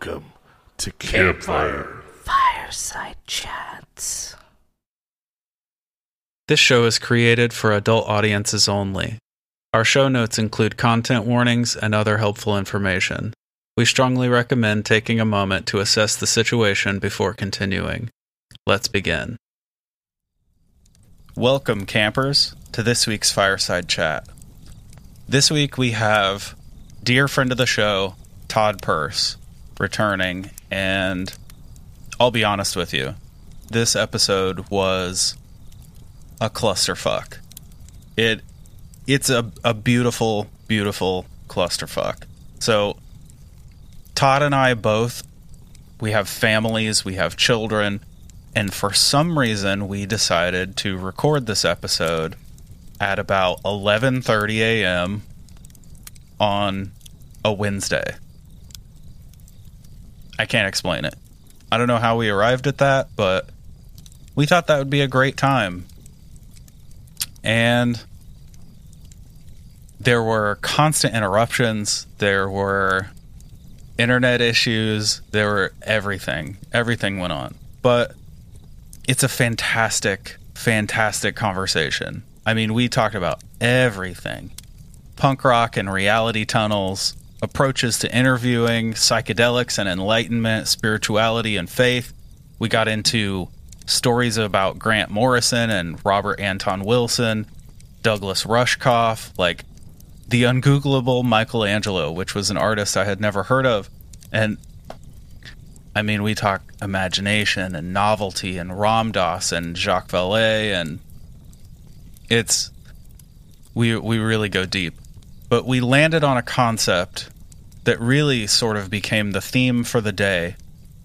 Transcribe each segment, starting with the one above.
to Campfire. Fireside Chats. This show is created for adult audiences only. Our show notes include content warnings and other helpful information. We strongly recommend taking a moment to assess the situation before continuing. Let's begin. Welcome, campers, to this week's Fireside Chat. This week we have dear friend of the show, Todd Purse, returning, and I'll be honest with you. This episode was a clusterfuck. It it's a, a beautiful, beautiful clusterfuck. So Todd and I both we have families, we have children, and for some reason we decided to record this episode at about 11:30 a.m. on a Wednesday. I can't explain it. I don't know how we arrived at that, but we thought that would be a great time. And there were constant interruptions, there were internet issues, there were everything. Everything went on. But it's a fantastic, fantastic conversation. I mean, we talked about everything punk rock and reality tunnels, approaches to interviewing, psychedelics and enlightenment, spirituality and faith. We got into stories about Grant Morrison and Robert Anton Wilson, Douglas Rushkoff, like the ungoogleable Michelangelo, which was an artist I had never heard of. And I mean, we talk imagination and novelty and Ram and Jacques Vallée, and it's we we really go deep. But we landed on a concept that really sort of became the theme for the day,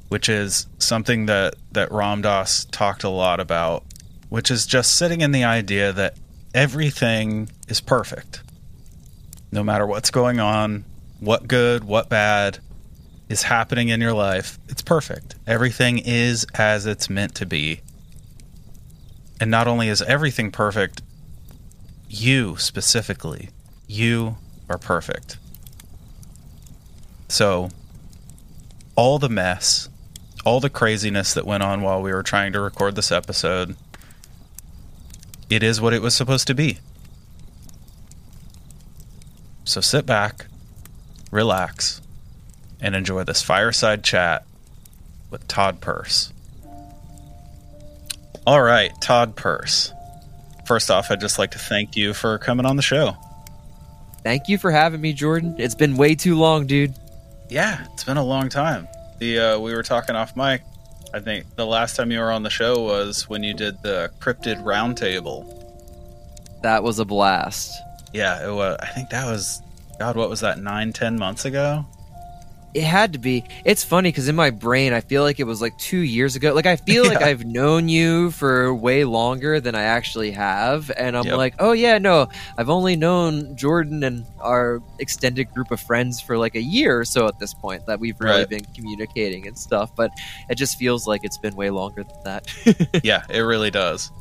which is something that that Ram Dass talked a lot about, which is just sitting in the idea that everything is perfect. No matter what's going on, what good, what bad is happening in your life, it's perfect. Everything is as it's meant to be. And not only is everything perfect, you specifically, you are perfect. So, all the mess, all the craziness that went on while we were trying to record this episode, it is what it was supposed to be. So sit back, relax, and enjoy this fireside chat with Todd Purse. All right, Todd Purse. First off, I'd just like to thank you for coming on the show. Thank you for having me, Jordan. It's been way too long, dude. Yeah, it's been a long time. The uh, we were talking off mic. I think the last time you were on the show was when you did the cryptid roundtable. That was a blast. Yeah, it was. I think that was God. What was that? Nine, ten months ago. It had to be. It's funny because in my brain, I feel like it was like two years ago. Like I feel like I've known you for way longer than I actually have, and I'm Yep. like, oh yeah, no, I've only known Jordan and our extended group of friends for like a year or so at this point that we've really Right. been communicating and stuff. But it just feels like it's been way longer than that. yeah, it really does.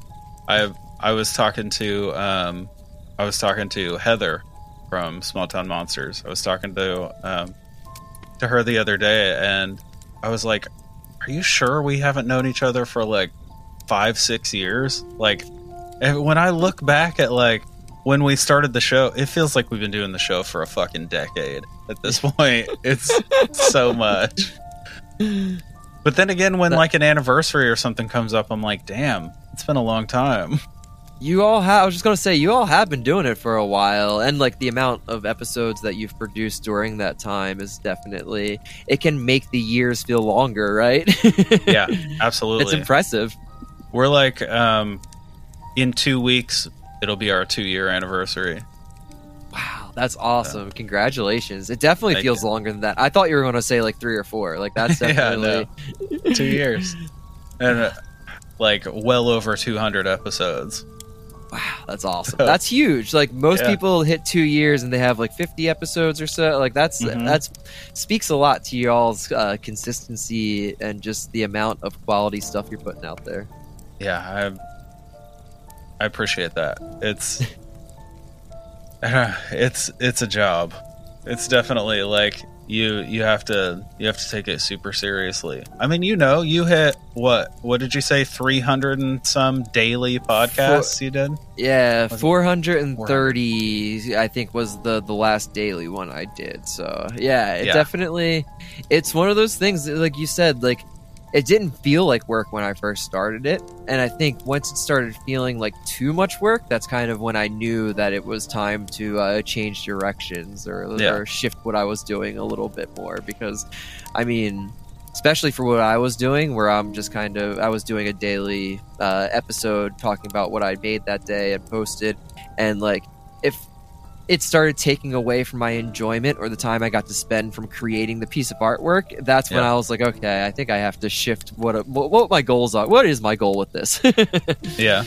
I I was talking to um, I was talking to Heather from Small Town Monsters. I was talking to um, to her the other day, and I was like, "Are you sure we haven't known each other for like five, six years?" Like, when I look back at like when we started the show, it feels like we've been doing the show for a fucking decade. At this point, it's so much. But then again, when That- like an anniversary or something comes up, I'm like, damn, it's been a long time. You all have. I was just gonna say you all have been doing it for a while, and like the amount of episodes that you've produced during that time is definitely it can make the years feel longer, right? Yeah, absolutely. it's impressive. We're like, um, in two weeks, it'll be our two year anniversary. Wow, that's awesome! Congratulations. It definitely Thank feels you. longer than that. I thought you were gonna say like three or four. Like that's Yeah, definitely two years. And uh, like well over 200 episodes. Wow. That's awesome. That's huge. Like most Yeah. people hit two years and they have like fifty episodes or so. Like that's Mhm. that's speaks a lot to y'all's uh, consistency and just the amount of quality stuff you're putting out there. Yeah, I I appreciate that. It's it's it's a job. It's definitely like you you have to you have to take it super seriously. I mean, you know, you hit what what did you say 300 and some daily podcasts you did? Yeah, Was it- 430 I think was the the last daily one I did. So, yeah, it Yeah. definitely it's one of those things that, like you said like it didn't feel like work when I first started it, and I think once it started feeling like too much work, that's kind of when I knew that it was time to uh, change directions or, Yeah. or shift what I was doing a little bit more. Because I mean, especially for what I was doing, where I'm just kind of I was doing a daily uh, episode talking about what I made that day and posted, and like if it started taking away from my enjoyment or the time I got to spend from creating the piece of artwork, that's when Yeah. I was like, okay, I think I have to shift what what, what my goals are. What is my goal with this? Yeah.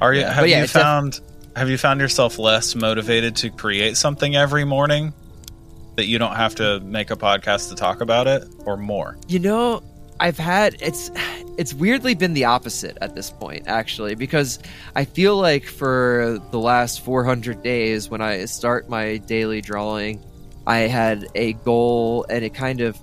Are you Yeah. have yeah, you def- found have you found yourself less motivated to create something every morning that you don't have to make a podcast to talk about it or more? You know, I've had it's it's weirdly been the opposite at this point actually because I feel like for the last 400 days when I start my daily drawing, I had a goal and it kind of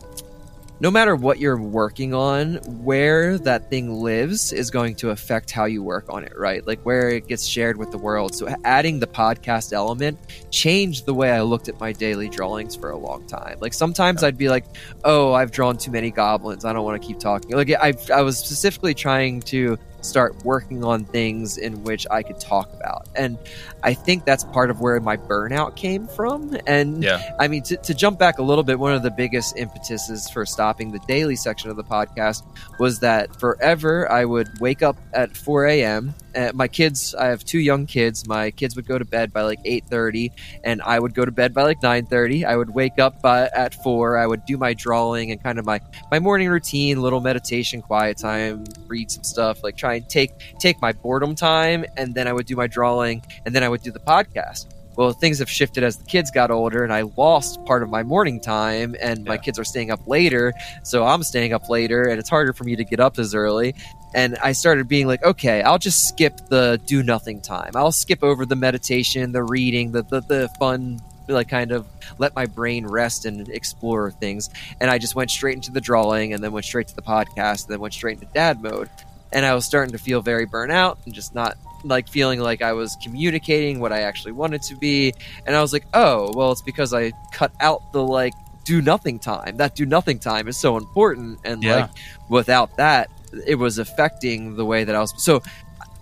no matter what you're working on, where that thing lives is going to affect how you work on it, right? Like where it gets shared with the world. So adding the podcast element changed the way I looked at my daily drawings for a long time. Like sometimes I'd be like, "Oh, I've drawn too many goblins. I don't want to keep talking." Like I I was specifically trying to start working on things in which I could talk about. And I think that's part of where my burnout came from. And Yeah. I mean, to, to jump back a little bit, one of the biggest impetuses for stopping the daily section of the podcast was that forever I would wake up at 4 a.m. Uh, my kids, I have two young kids. My kids would go to bed by like 8:30, and I would go to bed by like 9:30. I would wake up by, at four. I would do my drawing and kind of my my morning routine, little meditation, quiet time, read some stuff, like try and take take my boredom time, and then I would do my drawing, and then I would do the podcast. Well, things have shifted as the kids got older, and I lost part of my morning time, and my kids are staying up later, so I'm staying up later, and it's harder for me to get up as early. And I started being like, okay, I'll just skip the do nothing time. I'll skip over the meditation, the reading, the the, the fun, like kind of let my brain rest and explore things. And I just went straight into the drawing, and then went straight to the podcast, and then went straight into dad mode. And I was starting to feel very burnout and just not like feeling like I was communicating what I actually wanted to be. And I was like, oh, well, it's because I cut out the like do nothing time. That do nothing time is so important. And Yeah. like without that, it was affecting the way that I was. So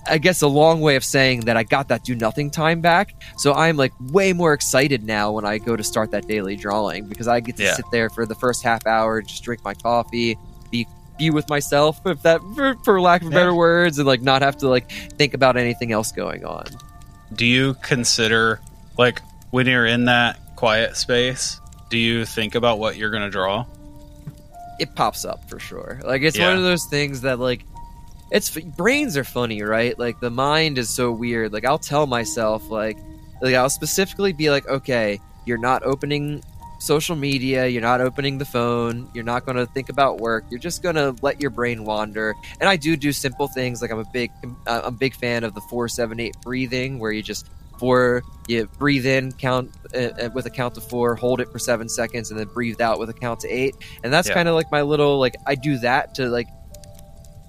I guess a long way of saying that I got that do nothing time back. So I'm like way more excited now when I go to start that daily drawing because I get to Yeah. sit there for the first half hour, just drink my coffee, be be with myself, if that for, for lack of Yeah. better words, and like not have to like think about anything else going on. Do you consider like when you're in that quiet space, do you think about what you're going to draw? It pops up for sure. Like it's Yeah. one of those things that like it's brains are funny, right? Like the mind is so weird. Like I'll tell myself like like I'll specifically be like, okay, you're not opening social media, you're not opening the phone, you're not going to think about work. You're just going to let your brain wander. And I do do simple things like I'm a big I'm a big fan of the 478 breathing where you just four you breathe in count uh, uh, with a count to four hold it for seven seconds and then breathe out with a count to eight and that's Yeah. kind of like my little like i do that to like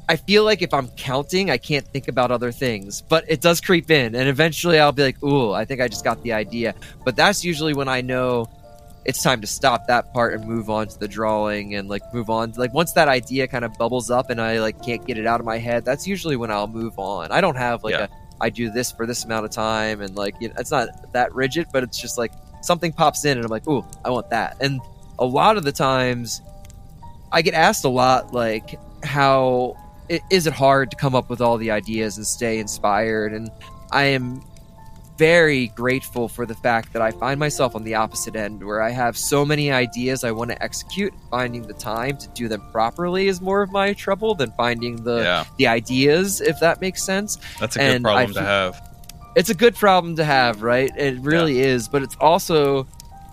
i feel like if i'm counting i can't think about other things but it does creep in and eventually i'll be like ooh i think i just got the idea but that's usually when i know it's time to stop that part and move on to the drawing and like move on like once that idea kind of bubbles up and i like can't get it out of my head that's usually when i'll move on i don't have like Yeah. a i do this for this amount of time and like you know, it's not that rigid but it's just like something pops in and i'm like ooh i want that. And a lot of the times I get asked a lot like how is it hard to come up with all the ideas and stay inspired? And I am very grateful for the fact that I find myself on the opposite end where I have so many ideas I want to execute finding the time to do them properly is more of my trouble than finding the yeah. the ideas if that makes sense That's a good and I problem to have. it's a good problem to have, right? It really is, but it's also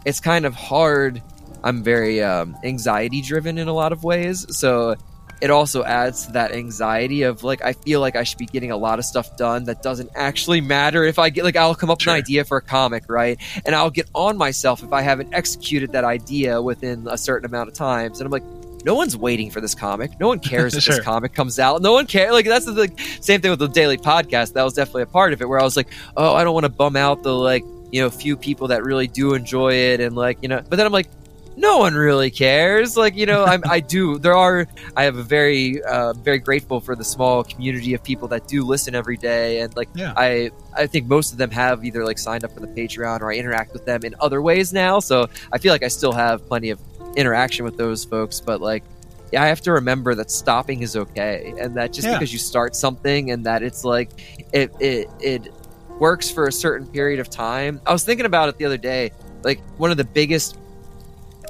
it's kind of hard. I'm very um, anxiety driven in a lot of ways, so it also adds to that anxiety of like I feel like I should be getting a lot of stuff done that doesn't actually matter if I get like I'll come up Sure. with an idea for a comic, right? And I'll get on myself if I haven't executed that idea within a certain amount of times. And I'm like, no one's waiting for this comic. No one cares if Sure. this comic comes out. No one cares. Like that's the like, same thing with the daily podcast. That was definitely a part of it where I was like, oh, I don't want to bum out the like you know few people that really do enjoy it and like you know. But then I'm like, no one really cares. Like you know, I'm, I do. There are. I have a very uh, very grateful for the small community of people that do listen every day and like Yeah. I I think most of them have either like signed up for the Patreon or I interact with them in other ways now. So I feel like I still have plenty of interaction with those folks, but like yeah, I have to remember that stopping is okay, and that just Yeah. because you start something and that it's like it it it works for a certain period of time. I was thinking about it the other day. Like one of the biggest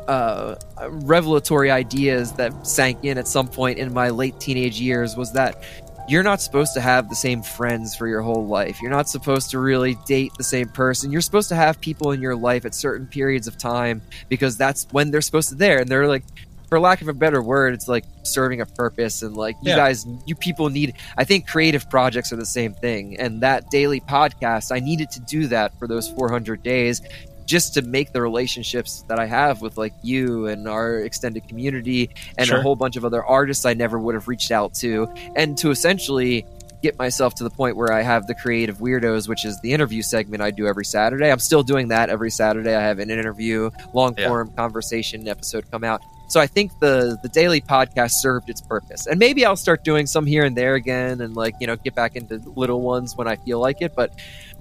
uh, revelatory ideas that sank in at some point in my late teenage years was that you're not supposed to have the same friends for your whole life. You're not supposed to really date the same person. You're supposed to have people in your life at certain periods of time because that's when they're supposed to there and they're like for lack of a better word, it's like serving a purpose and like you Yeah. guys you people need I think creative projects are the same thing. And that daily podcast, I needed to do that for those 400 days just to make the relationships that I have with like you and our extended community and Sure. a whole bunch of other artists I never would have reached out to and to essentially get myself to the point where I have the creative weirdos which is the interview segment I do every Saturday. I'm still doing that every Saturday. I have an interview, long form conversation episode come out. So I think the the daily podcast served its purpose. And maybe I'll start doing some here and there again and like, you know, get back into little ones when I feel like it, but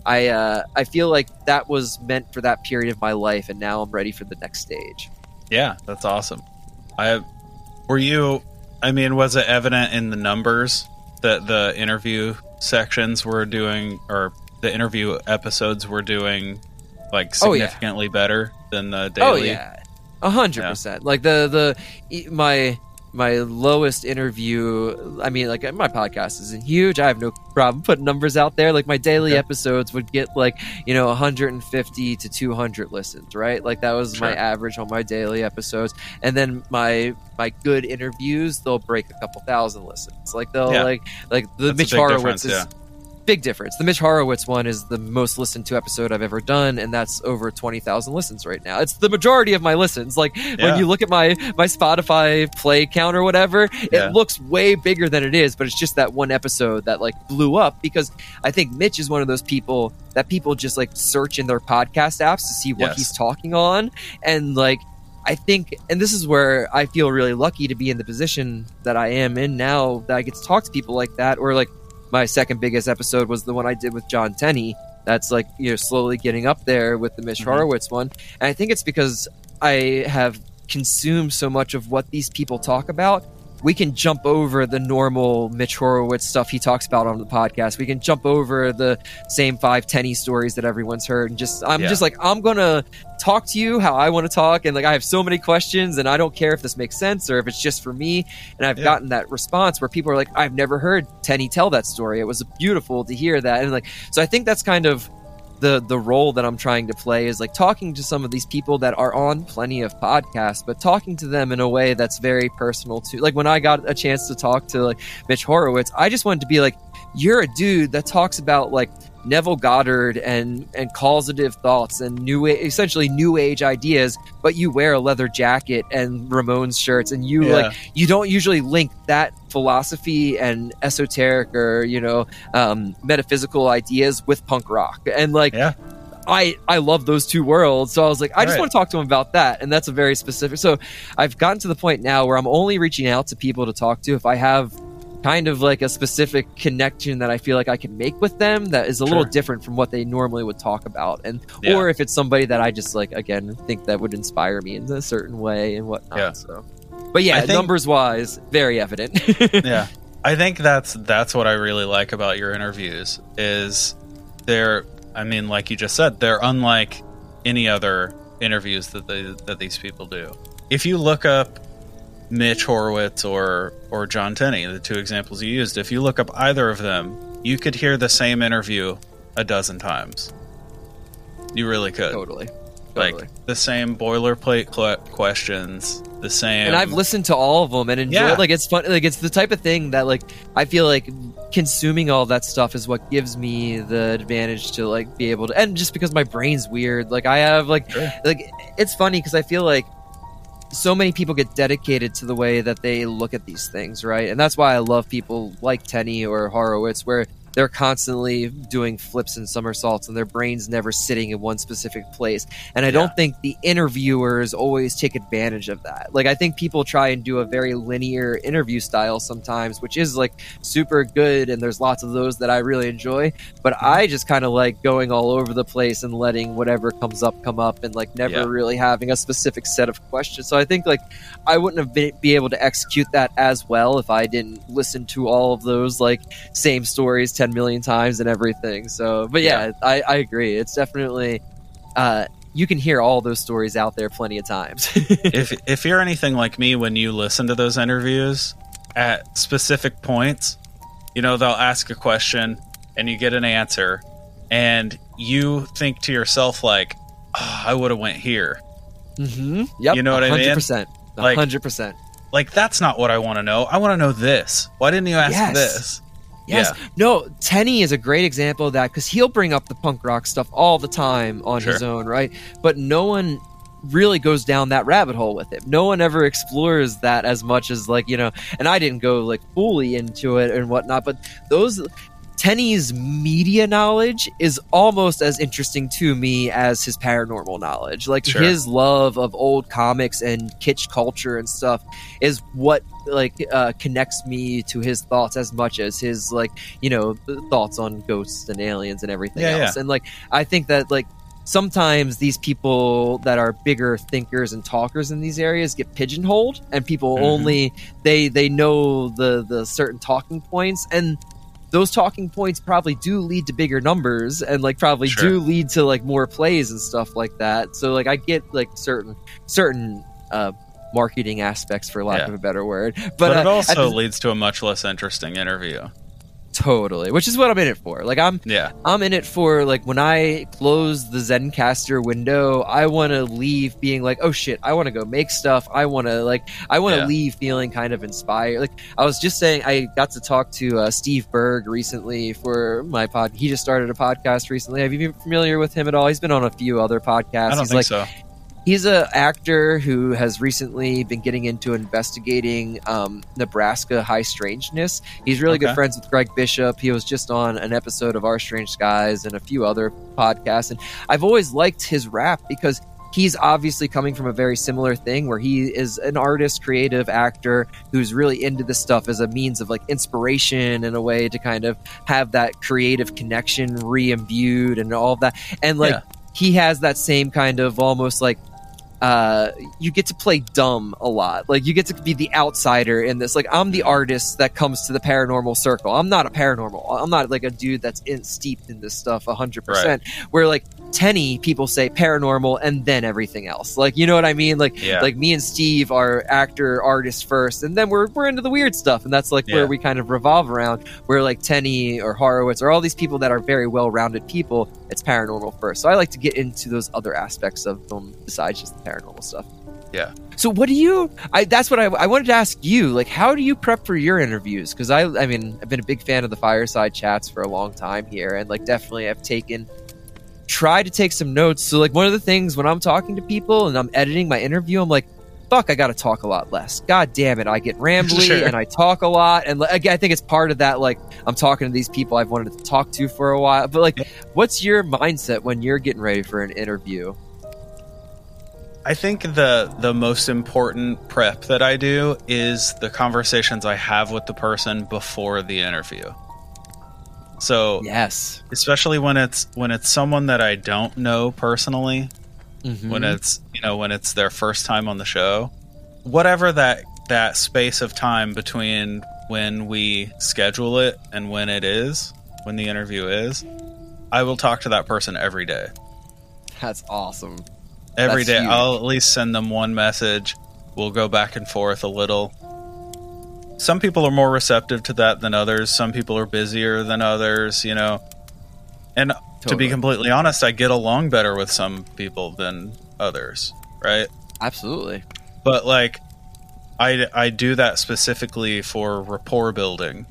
I uh, I feel like that was meant for that period of my life, and now I'm ready for the next stage. Yeah, that's awesome. I were you. I mean, was it evident in the numbers that the interview sections were doing, or the interview episodes were doing, like Oh, yeah. significantly better than the daily? Oh daily? yeah, a hundred percent. Like the the my my lowest interview. I mean, like my podcast isn't huge. I have no problem putting numbers out there. Like my daily Okay. episodes would get like you know 150 to 200 listens, right? Like that was my average on my daily episodes. And then my my good interviews, they'll break a couple thousand listens. Like they'll Yeah. like like the That's Mitch Horowitz is. yeah. Big difference. The Mitch Horowitz one is the most listened to episode I've ever done, and that's over twenty thousand listens right now. It's the majority of my listens. Like Yeah. when you look at my my Spotify play count or whatever, Yeah. it looks way bigger than it is, but it's just that one episode that like blew up because I think Mitch is one of those people that people just like search in their podcast apps to see what Yes. he's talking on, and like I think, and this is where I feel really lucky to be in the position that I am in now that I get to talk to people like that, or like my second biggest episode was the one I did with John Tenney. That's like you know slowly getting up there with the Mitch Mhm. Horowitz one, and I think it's because I have consumed so much of what these people talk about. We can jump over the normal Mitch Horowitz stuff he talks about on the podcast. We can jump over the same five Tenney stories that everyone's heard, and just I'm Yeah. just like I'm gonna talk to you how I want to talk, and like I have so many questions, and I don't care if this makes sense or if it's just for me. And I've Yeah. gotten that response where people are like, I've never heard Tenney tell that story. It was beautiful to hear that. And like, so I think that's kind of the the role that I'm trying to play is like talking to some of these people that are on plenty of podcasts, but talking to them in a way that's very personal to like when I got a chance to talk to like Mitch Horowitz, I just wanted to be like, you're a dude that talks about like Neville Goddard and and causative thoughts and new essentially new age ideas, but you wear a leather jacket and Ramones shirts and you Yeah. like you don't usually link that philosophy and esoteric or you know um, metaphysical ideas with punk rock and like Yeah. I I love those two worlds so I was like I just Right. want to talk to him about that and that's a very specific so I've gotten to the point now where I'm only reaching out to people to talk to if I have kind of like a specific connection that I feel like I can make with them that is a little different from what they normally would talk about. And Yeah. or if it's somebody that I just like again think that would inspire me in a certain way and whatnot Yeah. so. But yeah think- numbers wise very evident. Yeah. I think that's that's what i really like about your interviews is they're i mean like you just said they're unlike any other interviews that they that these people do. If you look up mitch horowitz or or john tenney the two examples you used if you look up either of them you could hear the same interview a dozen times you really could totally Totally. Like the same boilerplate cl- questions, the same. and I've listened to all of them and enjoyed. Yeah. Like it's fun. Like it's the type of thing that like I feel like consuming all that stuff is what gives me the advantage to like be able to. And just because my brain's weird, like I have like Sure. like it's funny because I feel like so many people get dedicated to the way that they look at these things, right? And that's why I love people like Tenney or Horowitz, where they're constantly doing flips and somersaults and their brain's never sitting in one specific place. And I Yeah. don't think the interviewers always take advantage of that. Like I think people try and do a very linear interview style sometimes, which is like super good and there's lots of those that I really enjoy, but mm-hmm. I just kind of like going all over the place and letting whatever comes up come up and like never Yeah. really having a specific set of questions. So I think like I wouldn't have been, be able to execute that as well if I didn't listen to all of those like same stories 10 million times and everything. So, but yeah, I, I agree. It's definitely, uh, you can hear all those stories out there plenty of times. if if you're anything like me when you listen to those interviews at specific points, you know, they'll ask a question and you get an answer and you think to yourself like, oh, I would have went here. mm-hmm. Yep. You know what I mean? 100%. Like- 100%. Like that's not what I want to know. I want to know this. Why didn't you ask Yes. this? Yes. No, Tenney is a great example of that because he'll bring up the punk rock stuff all the time on his own, right? But no one really goes down that rabbit hole with him. No one ever explores that as much as like, you know, and I didn't go like fully into it and whatnot, but those Tenney's media knowledge is almost as interesting to me as his paranormal knowledge. Like Sure. his love of old comics and kitsch culture and stuff is what like uh, connects me to his thoughts as much as his like you know thoughts on ghosts and aliens and everything Yeah, else. And like I think that like sometimes these people that are bigger thinkers and talkers in these areas get pigeonholed and people Mhm. only they they know the the certain talking points and those talking points probably do lead to bigger numbers and like probably Sure. do lead to like more plays and stuff like that so like i get like certain certain uh marketing aspects for lack Yeah. of a better word but, But, uh, it also at the- leads to a much less interesting interview. Totally which is what i'm in it for like i'm Yeah. I'm in it for like when I close the Zencastr window, I want to leave being like, oh shit, I want to go make stuff. I want to like, I want to Yeah. leave feeling kind of inspired. Like I was just saying, I got to talk to uh, Steve Berg recently for my pod. He just started a podcast recently. Have you been familiar with him at all? He's been on a few other podcasts. I don't He's think like so. He's a actor who has recently been getting into investigating um, Nebraska high strangeness. He's really good friends with Greg Bishop. He was just on an episode of Our Strange Skies and a few other podcasts. And I've always liked his rap because he's obviously coming from a very similar thing where he is an artist, creative actor who's really into this stuff as a means of like inspiration and a way to kind of have that creative connection re-imbued and all of that. And like Yeah. he has that same kind of almost like uh, you get to play dumb a lot. Like you get to be the outsider in this. Like I'm the artist that comes to the paranormal circle. I'm not a paranormal. I'm not like a dude that's in, steeped in this stuff hundred percent. Where like Tenney, people say paranormal and then everything else. Like you know what I mean? Like Yeah. like me and Steve are actor artists first, and then we're we're into the weird stuff, and that's like Yeah. where we kind of revolve around. Where like Tenney or Horowitz or all these people that are very well rounded people, it's paranormal first. So I like to get into those other aspects of them besides just the paranormal stuff. Yeah. So what do you? I that's what I, I wanted to ask you. Like, how do you prep for your interviews? Because I I mean I've been a big fan of the fireside chats for a long time here, and like definitely I've taken try to take some notes. So like one of the things when I'm talking to people and I'm editing my interview, I'm like, fuck, I got to talk a lot less. God damn it, I get rambly Sure. and I talk a lot, and like, again, I think it's part of that. Like I'm talking to these people I've wanted to talk to for a while. But like, what's your mindset when you're getting ready for an interview? I think the the most important prep that I do is the conversations I have with the person before the interview. So Yes. especially when it's when it's someone that I don't know personally, Mhm. when it's you know when it's their first time on the show, whatever that that space of time between when we schedule it and when it is, when the interview is, I will talk to that person every day. That's awesome. Every day. I'll at least send them one message. We'll go back and forth a little. Some people are more receptive to that than others. Some people are busier than others, you know. And to be completely honest, I get along better with some people than others, right? Absolutely. But like I I do that specifically for rapport building,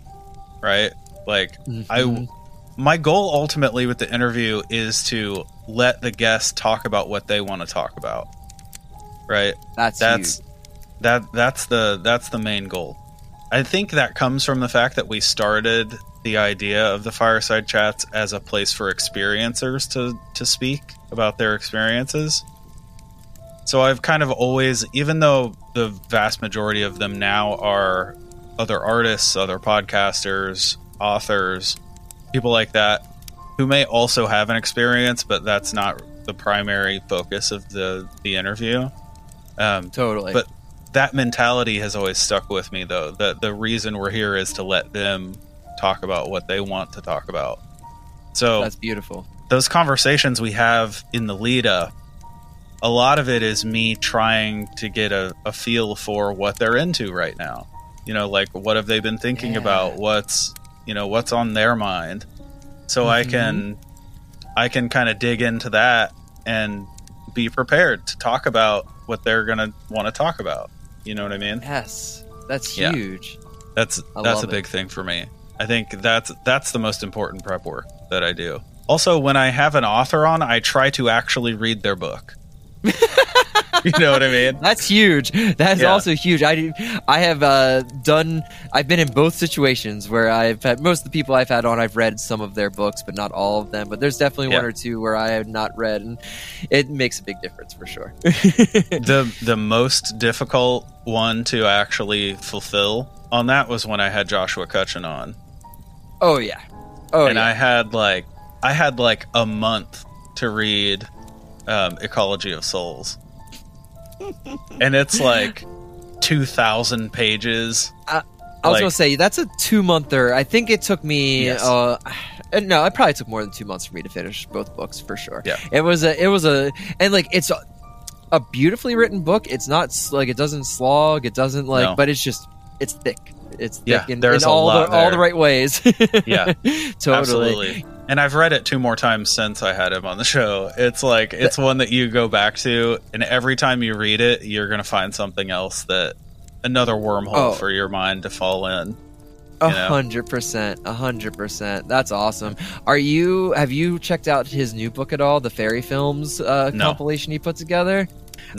right? Like I Mhm. my goal ultimately with the interview is to let the guest talk about what they want to talk about. Right? That's That's huge. that that's the that's the main goal. I think that comes from the fact that we started the idea of the fireside chats as a place for experiencers to to speak about their experiences. So I've kind of always even though the vast majority of them now are other artists, other podcasters, authors, people like that who may also have an experience but that's not the primary focus of the the interview. Um, Totally. but that mentality has always stuck with me though that the reason we're here is to let them talk about what they want to talk about so that's beautiful. those conversations we have in the lead up a lot of it is me trying to get a, a feel for what they're into right now you know like what have they been thinking Yeah. about what's you know what's on their mind so i Mhm. can i can kind of dig into that and be prepared to talk about what they're gonna want to talk about you know what i mean Yes. That's Yeah. huge. that's I that's a big it. thing for me. I think that's that's the most important prep work that I do. Also, when I have an author on, I try to actually read their book. you know what I mean? That's huge. That's Yeah. also huge. I do, I have uh, done. I've been in both situations where I've had most of the people I've had on. I've read some of their books, but not all of them. But there's definitely one or two where I have not read, and it makes a big difference for sure. the the most difficult one to actually fulfill on that was when I had Joshua Cutchin on, oh yeah. Oh and yeah. I had like I had like a month to read um, Ecology of Souls, and it's like two thousand pages. I was like- gonna say that's a two monther. I think it took me. Yes. Uh, no, it probably took more than two months for me to finish both books for sure. Yeah. it was a. It was a, and like it's a, a beautifully written book. It's not like it doesn't slog. It doesn't like, No. but it's just it's thick. It's thick Yeah, in, there's in all the all the right ways. Yeah, totally. Absolutely. And I've read it two more times since I had him on the show. It's like it's one that you go back to, and every time you read it, you're to find something else that another wormhole Oh. for your mind to fall in. A hundred percent, a hundred percent. That's awesome. Are you? Have you checked out his new book at all? The Fairy Films uh, No. compilation he put together.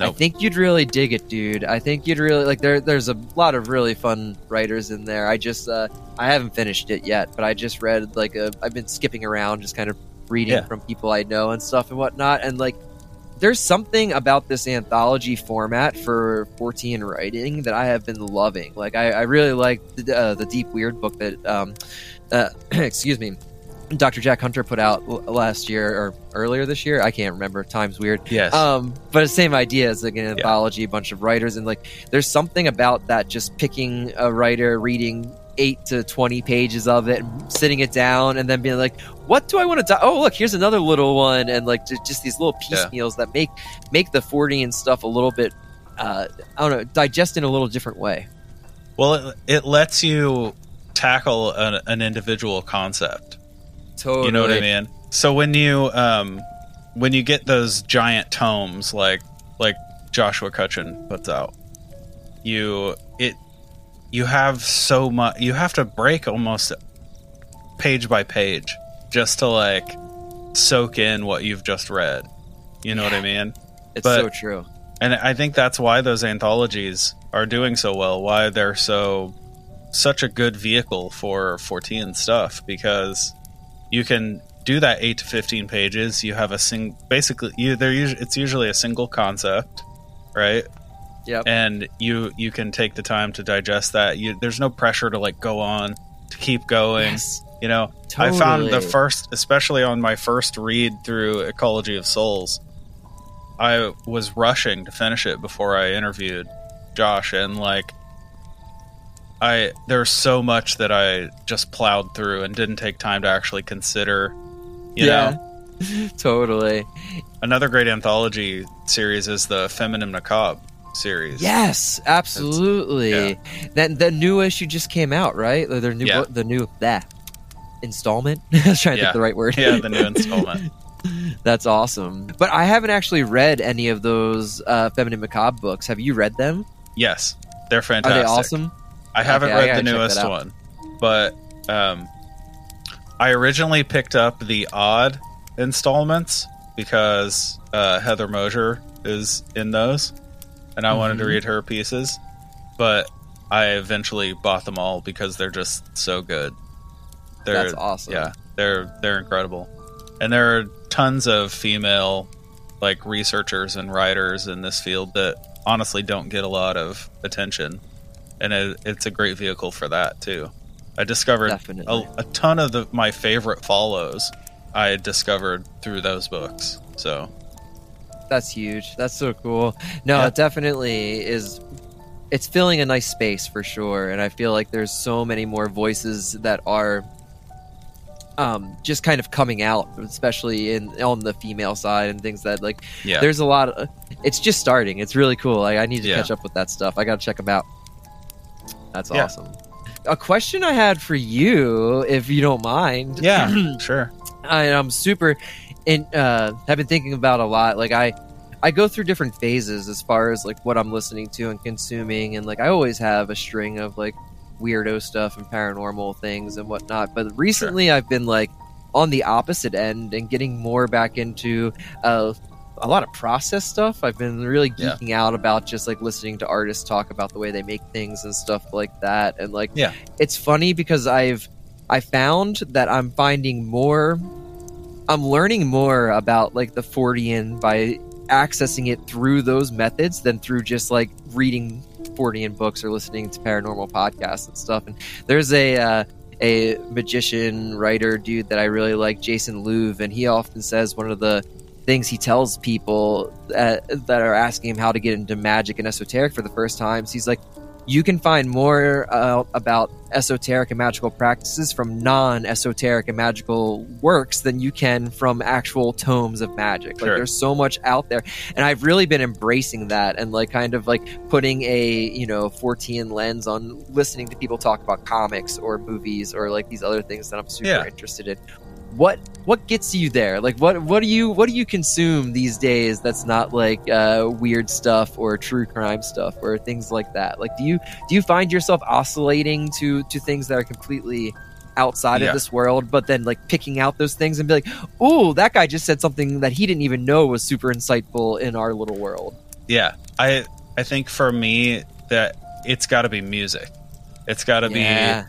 I think you'd really dig it, dude. I think you'd really like. There, there's a lot of really fun writers in there. I just, uh, I haven't finished it yet, but I just read like a. I've been skipping around, just kind of reading Yeah. from people I know and stuff and whatnot, and like. There's something about this anthology format for Fortean writing that I have been loving. Like, I, I really like the, uh, the Deep Weird book that, um, uh, excuse me, Dr. Jack Hunter put out l- last year or earlier this year. I can't remember. Time's weird. Yes. Um, but the same idea as like an anthology, a bunch of writers, and like there's something about that just picking a writer, reading eight to twenty pages of it, and sitting it down, and then being like, "What do I want to? Do- oh, look, here's another little one," and like just, just these little Yeah. piecemeals that make make the Fortean stuff a little bit, uh, I don't know, digest in a little different way. well, it, it lets you tackle an, an individual concept. Totally. You know what I mean? So when you um, when you get those giant tomes like like Joshua Cutchin puts out, you it you have so much you have to break almost page by page just to like soak in what you've just read. You know what I mean? It's but- so true. And I think that's why those anthologies are doing so well. Why they're so such a good vehicle for Fortean stuff because you can do that 8 to 15 pages. You have a sing basically you they're usually it's usually a single concept, right? yeah And you you can take the time to digest that. You there's no pressure to like go on to keep going. Yes. You know, I found the first, especially on my first read through Ecology of Souls, I was rushing to finish it before I interviewed Josh, and like, I there's so much that I just plowed through and didn't take time to actually consider. You Yeah. know, Totally. another great anthology series is the Feminine Macabre series. Yes, absolutely. yeah. That the new issue just came out, right? Their new Yeah. book, the new that installment. I was trying to Yeah. think the right word. Yeah, the new installment. That's awesome. But I haven't actually read any of those uh, Feminine Macabre books. Have you read them? Yes, they're fantastic. Are they awesome? I haven't Okay, read gotta the newest one, but um, I originally picked up the odd installments because uh, Heather Moser is in those, and I wanted to Mhm. read her pieces. But I eventually bought them all because they're just so good. They're That's awesome. yeah, they're they're incredible, and there are tons of female like researchers and writers in this field that honestly don't get a lot of attention, and it, it's a great vehicle for that too. I discovered a, a ton of the, my favorite follows. I discovered through those books. So That's huge. That's so cool. No, Yeah. it definitely is. It's filling a nice space for sure, and I feel like there's so many more voices that are um, just kind of coming out, especially in on the female side and things that like. yeah, There's a lot. Of, it's just starting. It's really cool. Like, I need to Yeah. catch up with that stuff. I got to check them out. That's Yeah. awesome. A question I had for you, if you don't mind. yeah, sure, I, I'm super in uh have been thinking about a lot like I I go through different phases as far as like what I'm listening to and consuming and like I always have a string of like weirdo stuff and paranormal things and whatnot but recently I've been like on the opposite end and getting more back into uh a lot of process stuff. I've been really Yeah. geeking out about just like listening to artists talk about the way they make things and stuff like that. And like, Yeah. it's funny because I've I found that I'm finding more I'm learning more about like the Fortean by accessing it through those methods than through just like reading Fortean books or listening to paranormal podcasts and stuff. And there's a uh, a magician writer dude that I really like, Jason Louv, and he often says one of the things he tells people that, that are asking him how to get into magic and esoteric for the first times. He's like, you can find more uh, about esoteric and magical practices from non-esoteric and magical works than you can from actual tomes of magic. Like there's so much out there, and I've really been embracing that and like kind of like putting a you know Fortean lens on listening to people talk about comics or movies or like these other things that I'm super Yeah. interested in. What what gets you there? Like what what do you what do you consume these days that's not like uh, weird stuff or true crime stuff or things like that? Like do you do you find yourself oscillating to to things that are completely outside Yeah. of this world, but then like picking out those things and be like, "Oh, that guy just said something that he didn't even know was super insightful in our little world." yeah. I I think for me that it's got to be music. It's got to yeah, be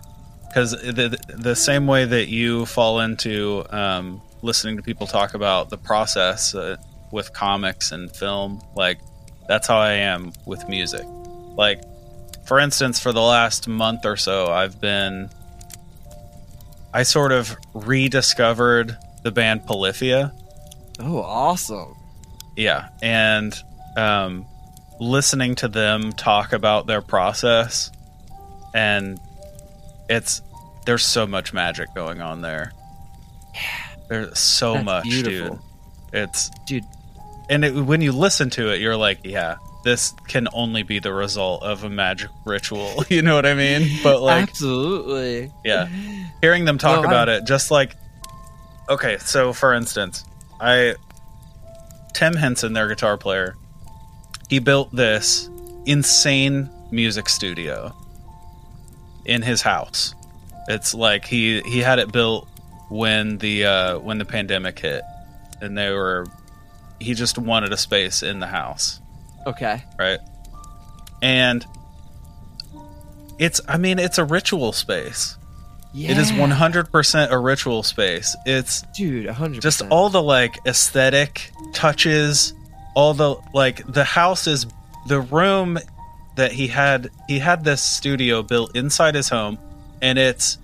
because the the same way that you fall into um, listening to people talk about the process uh, with comics and film, like that's how I am with music. Like, for instance, for the last month or so, I've been I sort of rediscovered the band Polyphia. oh, awesome. Yeah, and um, listening to them talk about their process, and it's there's so much magic going on there. There's so That's much, beautiful. dude. It's Dude. and it, when you listen to it, you're like, yeah, this can only be the result of a magic ritual. you know what I mean? But like, Absolutely. yeah hearing them talk about it just like okay so for instance i tim henson their guitar player he built this insane music studio in his house it's like he he had it built when the uh when the pandemic hit and they were he just wanted a space in the house Okay. right? And it's I mean it's a ritual space. Yeah. It is 100% a ritual space. It's dude, 100%. just all the like aesthetic touches, all the like the house is the room that he had he had this studio built inside his home and it's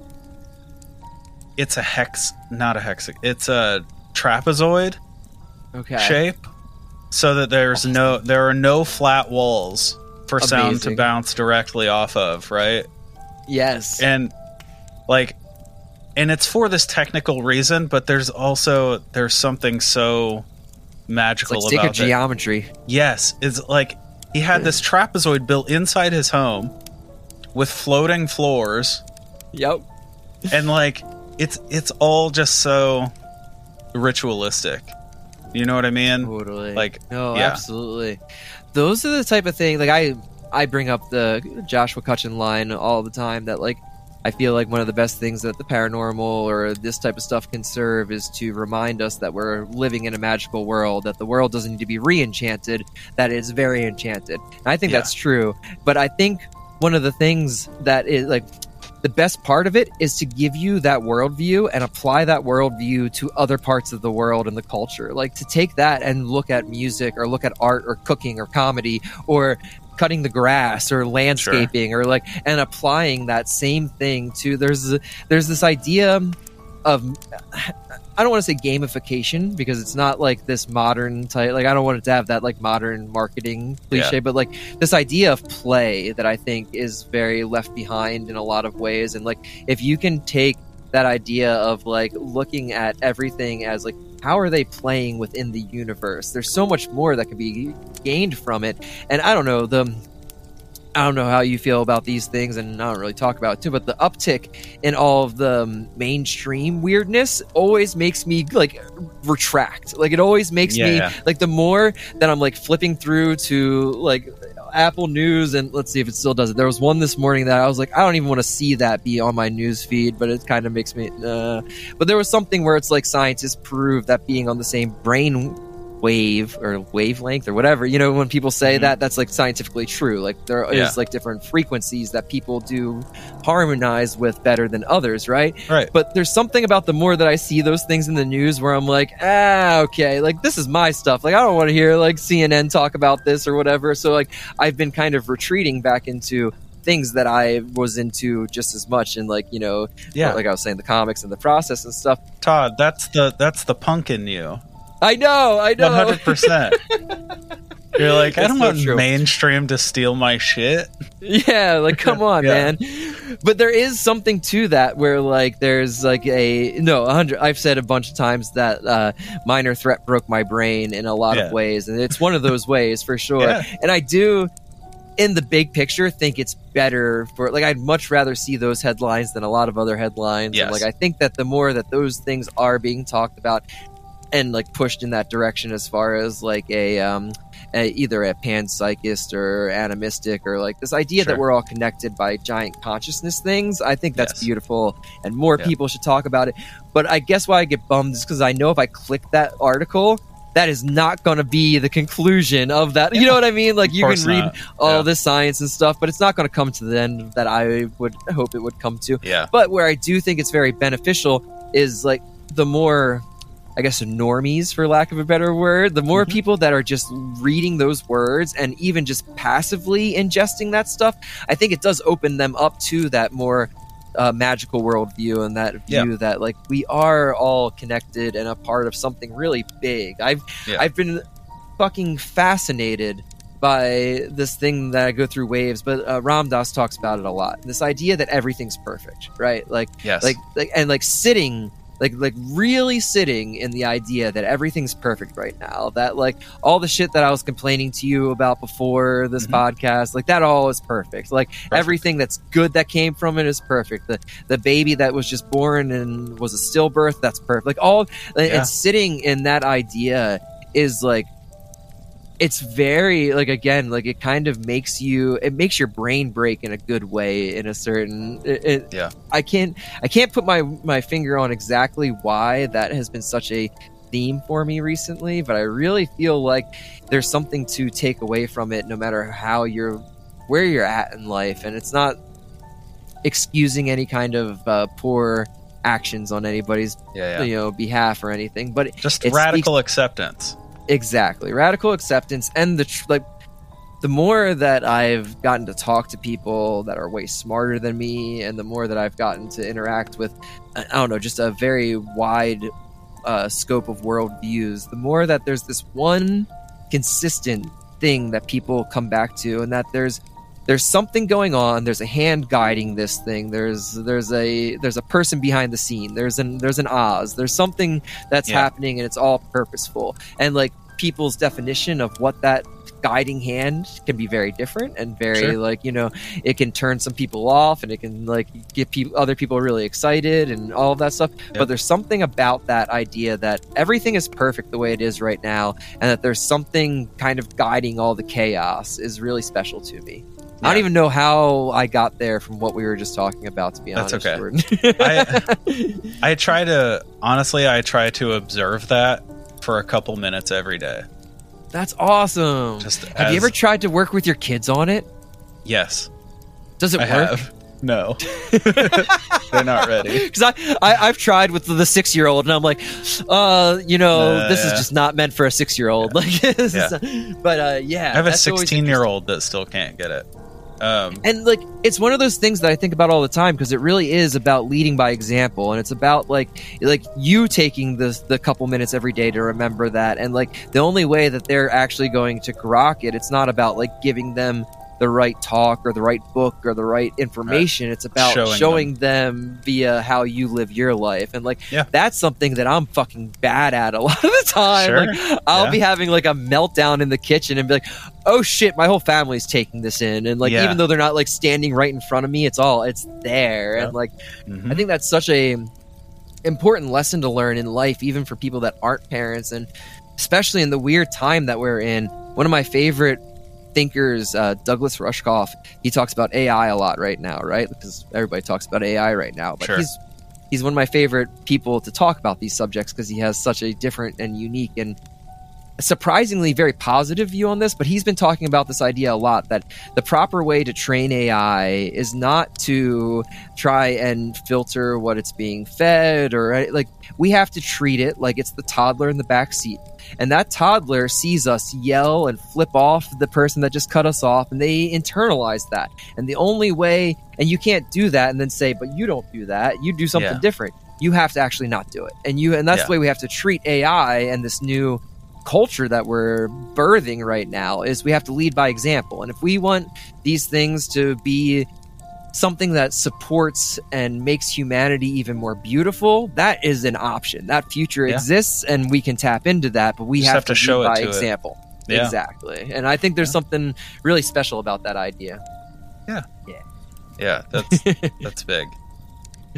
it's a hex not a hex it's a trapezoid okay. shape so that there's no there are no flat walls for sound to bounce directly off of right Yes. and like and it's for this technical reason but there's also there's something so it's magical like sacred about it geometry. yes it's like he had this trapezoid built inside his home with floating floors Yep. and like it's it's all just so ritualistic. You know what I mean? Totally. Like, no, yeah. absolutely. Those are the type of thing. Like I, I bring up the Joshua Cutchin line all the time. That like, I feel like one of the best things that the paranormal or this type of stuff can serve is to remind us that we're living in a magical world. That the world doesn't need to be re-enchanted. That it's very enchanted. And I think Yeah. that's true. But I think one of the things that is like the best part of it is to give you that worldview and apply that worldview to other parts of the world and the culture. Like to take that and look at music or look at art or cooking or comedy or cutting the grass or landscaping or like and applying that same thing to there's there's this idea of I don't want to say gamification because it's not like this modern type like I don't want it to have that like modern marketing cliche Yeah. but like this idea of play that I think is very left behind in a lot of ways. And like, if you can take that idea of like looking at everything as like, how are they playing within the universe? There's so much more that can be gained from it. And I don't know, the. I don't know how you feel about these things, and I don't really talk about it too. But the uptick in all of the mainstream weirdness always makes me like retract. Like it always makes Yeah, me like the more that I'm like flipping through to like Apple News and let's see if it still does it. There was one this morning that I was like, I don't even want to see that be on my news feed, but it kind of makes me. Uh. But there was something where it's like scientists prove that being on the same brain wave or wavelength or whatever, you know, when people say Mhm. that, that's like scientifically true. Like there is Yeah. like different frequencies that people do harmonize with better than others, right? Right. But there's something about the more that I see those things in the news where I'm like, ah, okay, like this is my stuff. Like I don't want to hear like CNN talk about this or whatever. So like I've been kind of retreating back into things that I was into just as much and like, you know, Yeah. like I was saying, the comics and the process and stuff. Todd, that's the that's the punk in you. I know, I know. One hundred percent. You're like, I don't want true. mainstream to steal my shit. Yeah, like come on, Yeah. man. But there is something to that where like there's like a no, a hundred. I've said a bunch of times that uh, minor threat broke my brain in a lot Yeah. of ways, and it's one of those ways for sure. Yeah. And I do, in the big picture, think it's better for like I'd much rather see those headlines than a lot of other headlines. Yes. And like I think that the more that those things are being talked about and like pushed in that direction as far as like a um a, either a panpsychist or animistic or like this idea Sure. that we're all connected by giant consciousness things i think that's Yes. beautiful and more Yeah. people should talk about it but i guess why i get bummed is because i know if i click that article that is not going to be the conclusion of that you know what i mean like you can read not. all Yeah. this science and stuff but it's not going to come to the end that i would hope it would come to Yeah. but where I do think it's very beneficial is like the more, I guess, normies, for lack of a better word, the more Mhm. people that are just reading those words and even just passively ingesting that stuff, I think it does open them up to that more uh, magical worldview and that Yeah. view that like we are all connected and a part of something really big. I've Yeah. I've been fucking fascinated by this thing that I go through waves, but uh, Ram Dass talks about it a lot. This idea that everything's perfect, right? Like, Yes. like, like, and like sitting, like, like really sitting in the idea that everything's perfect right now. That like all the shit that I was complaining to you about before this Mhm. podcast, like that all is perfect. Like everything that's good that came from it is perfect. The the baby that was just born and was a stillbirth, that's perfect. Like all, Yeah. and sitting in that idea is like it's very like again like it kind of makes you it makes your brain break in a good way in a certain it, it- Yeah. i can't i can't put my my finger on exactly why that has been such a theme for me recently but i really feel like there's something to take away from it no matter how you're where you're at in life and it's not excusing any kind of uh, poor actions on anybody's yeah, yeah. you know behalf or anything but Just radical acceptance. Exactly. Radical acceptance and the tr- like the more that I've gotten to talk to people that are way smarter than me and the more that I've gotten to interact with I don't know, just a very wide uh, scope of worldviews, the more that there's this one consistent thing that people come back to and that there's there's something going on. There's a hand guiding this thing. There's there's a there's a person behind the scene. There's an there's an oz. There's something that's Yeah. happening and it's all purposeful. And like people's definition of what that guiding hand can be very different and very Sure. like you know it can turn some people off and it can like get people other people really excited and all of that stuff. But there's something about that idea that everything is perfect the way it is right now and that there's something kind of guiding all the chaos is really special to me I don't even know how I got there from what we were just talking about. To be That's honest, okay. Jordan. I I try to honestly I try to observe that for a couple minutes every day. That's awesome. Just have as- you ever tried to work with your kids on it? Yes, Does it I work? have. No, they're not ready. Because I, I I've tried with the six year old and I'm like, uh, you know, Uh, this is just not meant for a six year old. Like, this Yeah. is- but uh, yeah, I have a 16 year old that still can't get it. Um, and like it's one of those things that I think about all the time because it really is about leading by example and it's about like like you taking the the couple minutes every day to remember that and like the only way that they're actually going to grok it it's not about like giving them the right talk or the right book or the right information it's about Showing showing, them. via how you live your life and like Yeah. that's something that I'm fucking bad at a lot of the time Sure. like I'll Yeah. be having like a meltdown in the kitchen and be like oh shit my whole family's taking this in and like Yeah. even though they're not like standing right in front of me it's all it's there and like mhm. i think that's such a important lesson to learn in life even for people that aren't parents and especially in the weird time that we're in one of my favorite thinkers uh, douglas rushkoff he talks about ai a lot right now right because everybody talks about ai right now but Sure. he's he's one of my favorite people to talk about these subjects because he has such a different and unique and surprisingly very positive view on this, but he's been talking about this idea a lot that the proper way to train AI is not to try and filter what it's being fed or like we have to treat it like it's the toddler in the back seat. And that toddler sees us yell and flip off the person that just cut us off and they internalize that. And the only way and you can't do that and then say, but you don't do that. You do something Yeah. different. You have to actually not do it. And you and that's Yeah. the way we have to treat AI and this new culture that we're birthing right now is we have to lead by example and if we want these things to be something that supports and makes humanity even more beautiful that is an option that future Yeah. exists and we can tap into that but we have, have to lead show it by to example Yeah. exactly and i think there's Yeah. something really special about that idea Yeah. Yeah. yeah, that's that's big.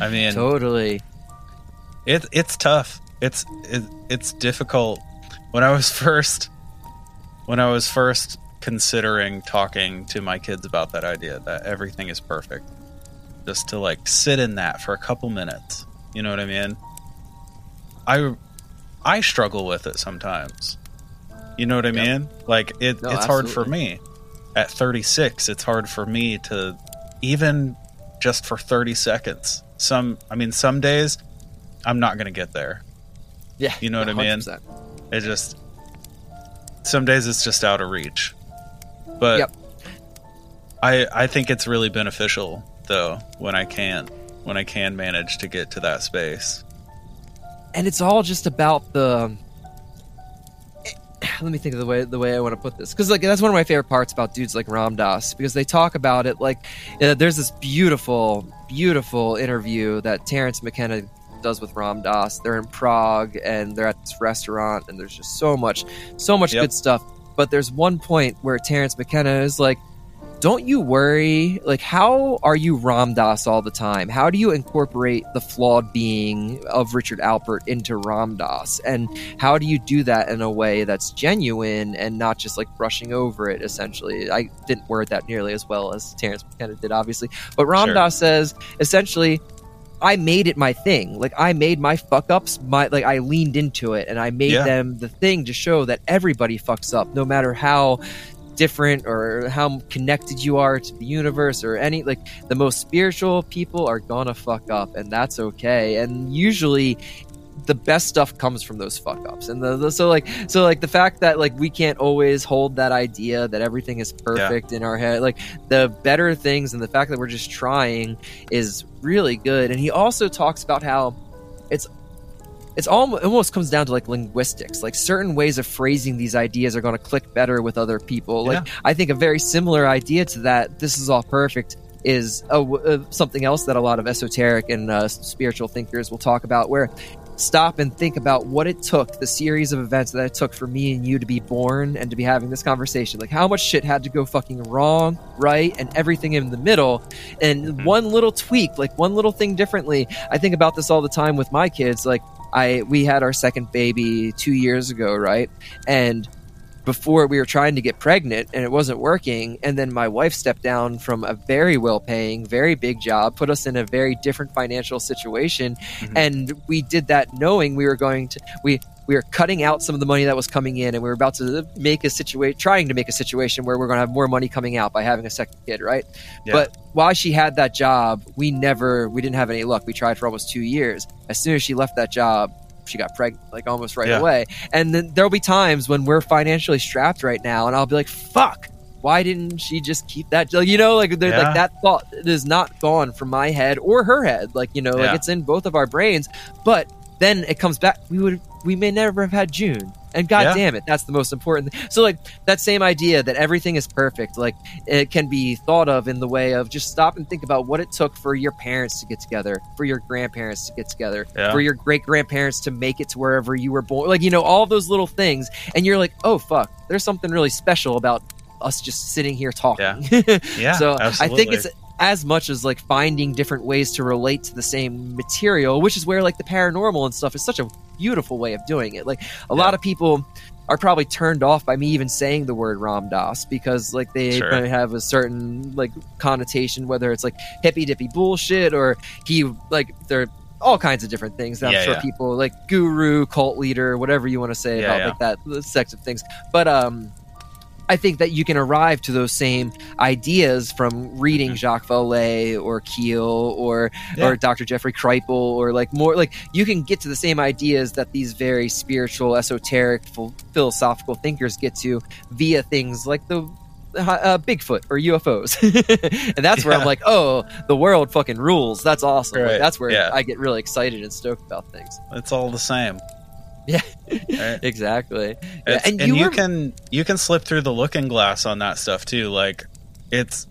I mean, totally it it's tough. It's it, it's difficult. When I was first when I was first considering talking to my kids about that idea that everything is perfect, just to like sit in that for a couple minutes. You know what I mean? I I struggle with it sometimes. You know what I Yep. mean? Like it, No, it's hard for me. At 36, it's hard for me to even just for 30 seconds. Some I mean some days I'm not going to get there. yeah You know what I mean? It just some days it's just out of reach. But Yep. I I think it's really beneficial though when I can when I can manage to get to that space. and it's all just about the let me think of the way the way I want to put this because like that's one of my favorite parts about dudes like Ram Dass because they talk about it like uh, there's this beautiful beautiful interview that Terrence McKenna does with Ram Dass. They're in Prague and they're at this restaurant and there's just so much so much Yep. good stuff. But there's one point where Terrence McKenna is like, don't you worry. Like how are you ram dass all the time? How do you incorporate the flawed being of richard alpert into ram dass? And how do you do that in a way that's genuine and not just like brushing over it essentially? I didn't word that nearly as well as terrence mckenna did obviously. But ram Sure. dass says essentially I made it my thing. Like I made my fuck ups my like I leaned into it and I made Yeah. them the thing to show that everybody fucks up no matter how different or how connected you are to the universe or any like the most spiritual people are gonna fuck up and that's okay and usually the best stuff comes from those fuck ups. And the, the so like so like the fact that like we can't always hold that idea that everything is perfect in our head like the better things and the fact that we're just trying is really good. And he also talks about how it's it's almost, almost comes down to like linguistics like certain ways of phrasing these ideas are going to click better with other people. Like i think a very similar idea to that this is all perfect is w- uh, something else that a lot of esoteric and uh, spiritual thinkers will talk about where stop and think about what it took, the series of events that it took for me and you to be born and to be having this conversation. Like how much shit had to go fucking wrong, right, and everything in the middle. And Mhm. one little tweak, like one little thing differently. I think about this all the time with my kids. Like I, we had our second baby two years ago, right, and before we were trying to get pregnant and it wasn't working. And then my wife stepped down from a very well paying very big job put us in a very different financial situation. Mhm. and we did that knowing we were going to we we were cutting out some of the money that was coming in and we were about to make a situation trying to make a situation where we're going to have more money coming out by having a second kid right? Yeah. but while she had that job we never we didn't have any luck. We tried for almost two years. As soon as she left that job she got pregnant like almost right Yeah. away. And then there'll be times when we're financially strapped right now and i'll be like fuck why didn't she just keep that? Like, you know like Yeah. like that thought is not gone from my head or her head. Like you know like it's in both of our brains. But then it comes back we would we may never have had june and god Yeah. damn it that's the most important so like that same idea that everything is perfect like it can be thought of in the way of just stop and think about what it took for your parents to get together for your grandparents to get together Yeah. for your great grandparents to make it to wherever you were born like you know all those little things and you're like oh fuck there's something really special about us just sitting here talking yeah, yeah so I think it's as much as like finding different ways to relate to the same material, which is where like the paranormal and stuff is such a beautiful way of doing it. Like a Yeah. lot of people are probably turned off by me even saying the word Ram Dass because like they Sure. have a certain like connotation, whether it's like hippy dippy bullshit or he like they're all kinds of different things that Yeah, I'm sure yeah. people like guru, cult leader, whatever you want to say Yeah, about like that sex of things. But um I think that you can arrive to those same ideas from reading Mhm. Jacques Vallée or Keel or Yeah. or Dr. Jeffrey Kripal or like more like you can get to the same ideas that these very spiritual, esoteric, phil- philosophical thinkers get to via things like the uh, Bigfoot or UFOs, and that's where I'm like, oh, the world fucking rules. That's awesome. Like, that's where Yeah. I get really excited and stoked about things. it's all the same. Yeah. Right? Exactly. Yeah, and and, you you, were- can you can slip through the looking glass on that stuff too. Like it's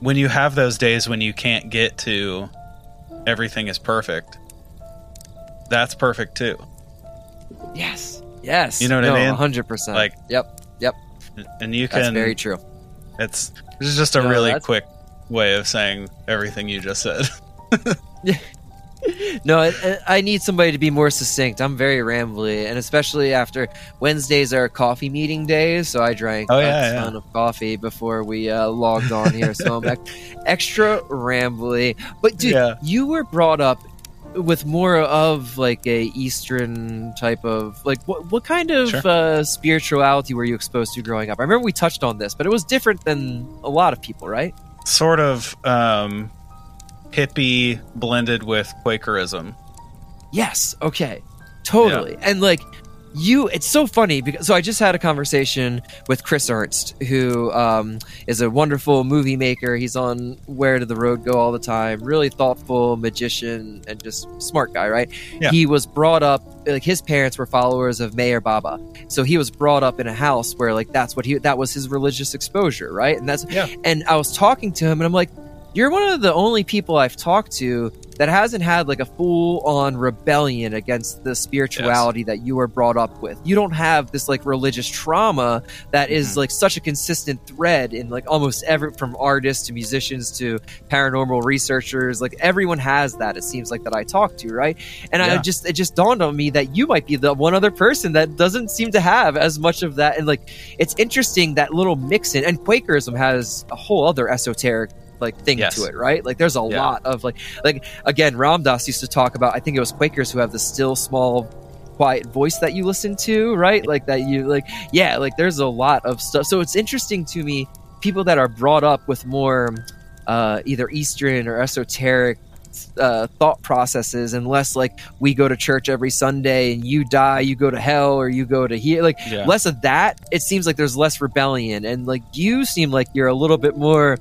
when you have those days when you can't get to everything is perfect. That's perfect too. Yes. Yes. You know what I mean? Hundred percent. Like- yep. Yep. And you can. That's very true. it's this is just a No, really that's- quick way of saying everything you just said. No, I, I need somebody to be more succinct. I'm very rambly, and especially after Wednesdays are coffee meeting days, so I drank Oh, a yeah, ton of coffee before we uh, logged on here. so I'm back extra rambly. But dude, Yeah. you were brought up with more of like a Eastern type of like what what kind of Sure. uh, spirituality were you exposed to growing up? I remember we touched on this, but it was different than a lot of people, right? sort of um hippie blended with Quakerism. Yes. Okay. Totally. And like you, it's so funny because so I just had a conversation with Chris Ernst, who um, is a wonderful movie maker. He's on Where Did the Road Go all the time. Really thoughtful magician and just smart guy, right? Yeah. He was brought up like his parents were followers of Meher Baba, so he was brought up in a house where like that's what he that was his religious exposure, right? And that's Yeah. and I was talking to him and I'm like, you're one of the only people I've talked to that hasn't had like a full on rebellion against the spirituality that you were brought up with. You don't have this like religious trauma that is, Mhm. like such a consistent thread in like almost every from artists to musicians to paranormal researchers. Like everyone has that, it seems like that I talk to, right? And I just it just dawned on me that you might be the one other person that doesn't seem to have as much of that. And like it's interesting that little mix in and Quakerism has a whole other esoteric like thing Yes. to it, right? Like there's a Yeah. lot of like like again, Ram Dass used to talk about I think it was Quakers who have the still small quiet voice that you listen to, right? Like that you like yeah, like there's a lot of stuff. So it's interesting to me people that are brought up with more uh either Eastern or esoteric uh, thought processes unless like we go to church every Sunday and you die, you go to hell or you go to here. Like Yeah. less of that. It seems like there's less rebellion, and like you seem like you're a little bit more.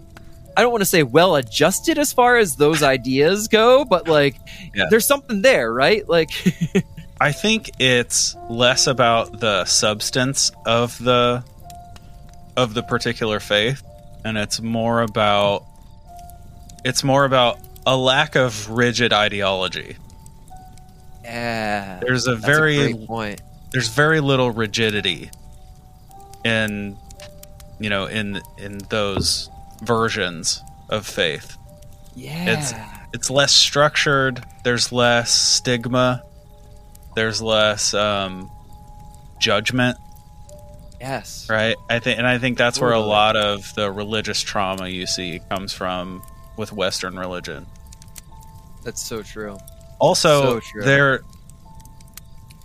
I don't want to say well adjusted as far as those ideas go, but like Yeah. there's something there, right? Like I think it's less about the substance of the of the particular faith and it's more about it's more about a lack of rigid ideology. Yeah. There's a very point. there's very little rigidity in you know in in those versions of faith. Yeah. It's it's less structured. There's less stigma. There's less um, judgment, yes. right? I think, and I think that's where a lot of the religious trauma you see comes from with Western religion. That's so true. Also, So true. there,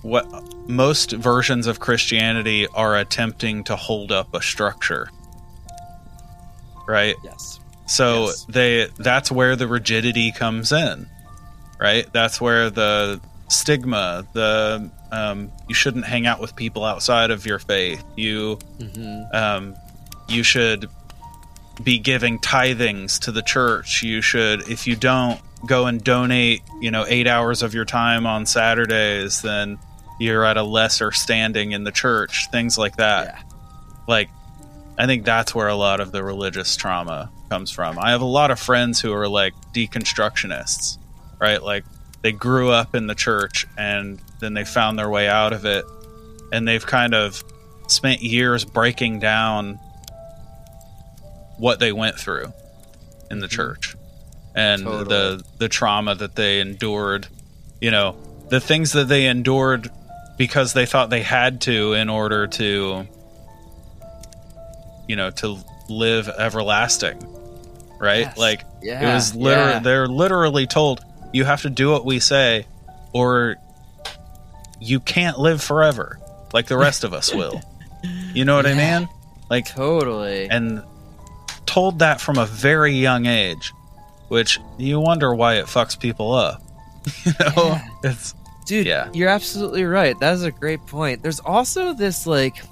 what most versions of Christianity are attempting to hold up a structure, right? Yes. So Yes. they that's where the rigidity comes in, right? That's where the stigma, the um, you shouldn't hang out with people outside of your faith. You hmm um, you should be giving tithings to the church. You should, if you don't go and donate, you know, eight hours of your time on Saturdays, then you're at a lesser standing in the church. Things like that Yeah. like i think that's where a lot of the religious trauma comes from. I have a lot of friends who are like deconstructionists right? Like they grew up in the church and then they found their way out of it. And they've kind of spent years breaking down what they went through in the mm-hmm. church and Totally. the the trauma that they endured. You know the things that they endured because they thought they had to in order to you know to live everlasting right Yes. like Yeah. it was literally yeah. they're literally told you have to do what we say or you can't live forever like the rest of us will you know what i mean like Totally. and told that from a very young age which you wonder why it fucks people up you know Yeah. it's Dude, Yeah. you're absolutely right. That is a great point. There's also this like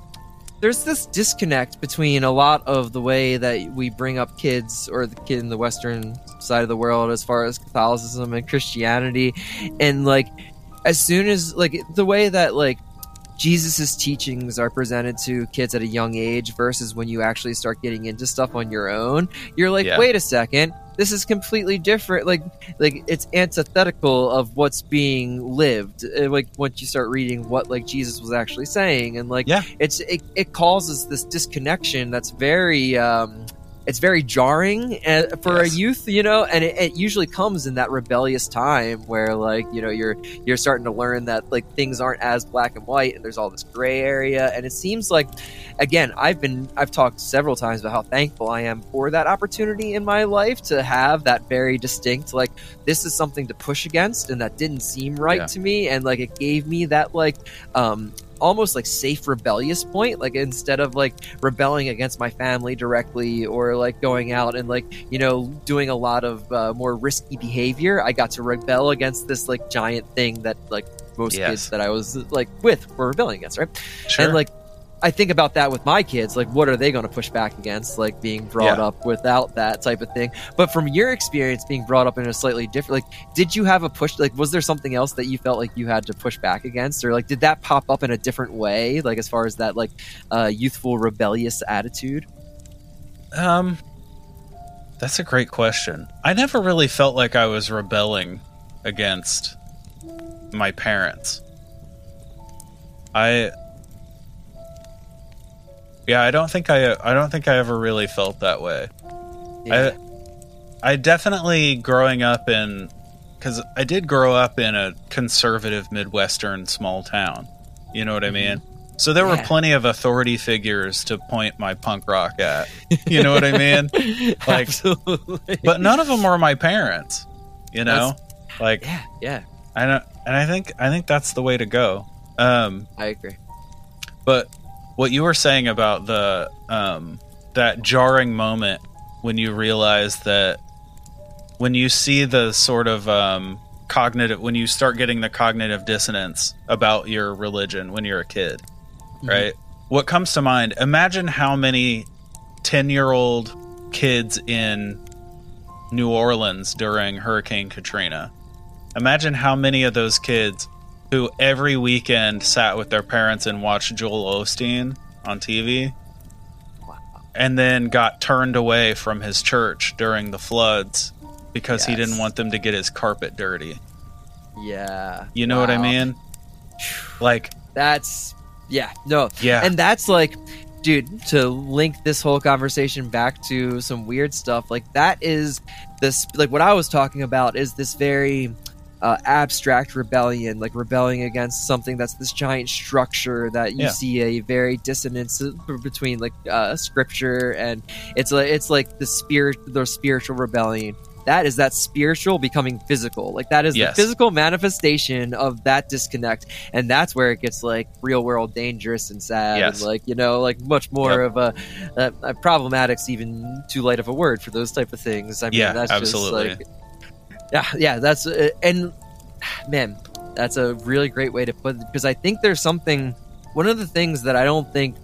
there's this disconnect between a lot of the way that we bring up kids or the kid in the western side of the world as far as Catholicism and Christianity and like as soon as like the way that like Jesus's teachings are presented to kids at a young age versus when you actually start getting into stuff on your own, you're like, Yeah. wait a second, this is completely different. Like, like it's antithetical of what's being lived. Uh, Like once you start reading what like Jesus was actually saying, and like, Yeah. it's it, it causes this disconnection that's very. um it's very jarring uh, for Yes. a youth, you know, and it, it usually comes in that rebellious time where, like, you know, you're you're starting to learn that like things aren't as black and white and there's all this gray area and it seems like again i've been i've talked several times about how thankful i am for that opportunity in my life to have that very distinct like this is something to push against and that didn't seem right Yeah. to me and like it gave me that like um almost like safe rebellious point like instead of like rebelling against my family directly or like going out and like you know doing a lot of uh, more risky behavior i got to rebel against this like giant thing that like most Yes. kids that i was like with were rebelling against right sure and like I think about that with my kids, like what are they going to push back against, like being brought Yeah. up without that type of thing. But from your experience being brought up in a slightly different, like, did you have a push? Like, was there something else that you felt like you had to push back against, or like did that pop up in a different way, like as far as that like uh, youthful rebellious attitude? Um, that's a great question. I never really felt like I was rebelling against my parents. I Yeah, I don't think I I don't think I ever really felt that way. Yeah. I definitely growing up in cuz I did grow up in a conservative midwestern small town. You know what I mean? So there were plenty of authority figures to point my punk rock at. You know what I mean? like- Absolutely. but none of them were my parents you know like yeah, yeah, i don't and i think i think that's the way to go um I agree. but what you were saying about the um that jarring moment when you realize that when you see the sort of um cognitive when you start getting the cognitive dissonance about your religion when you're a kid right what comes to mind imagine how many 10 year old kids in New Orleans during Hurricane Katrina. Imagine how many of those kids who every weekend sat with their parents and watched Joel Osteen on TV Wow. and then got turned away from his church during the floods because he didn't want them to get his carpet dirty. Yeah. You know what I mean? Like, That's yeah, no. yeah, And that's like dude, to link this whole conversation back to some weird stuff, like that is this like what I was talking about is this very uh, abstract rebellion, like rebelling against something that's this giant structure that you Yeah. see a very dissonance between like uh, scripture and it's like it's like the spirit, the spiritual rebellion. That is that spiritual becoming physical. Like that is Yes. the physical manifestation of that disconnect, and that's where it gets like real world dangerous and sad, Yes. and like you know, like much more Yep. of a, a, a problematic's even too light of a word for those type of things. I mean, Yeah, that's absolutely. Just like, yeah, yeah, that's uh, and man, that's a really great way to put it because I think there's something. One of the things that I don't think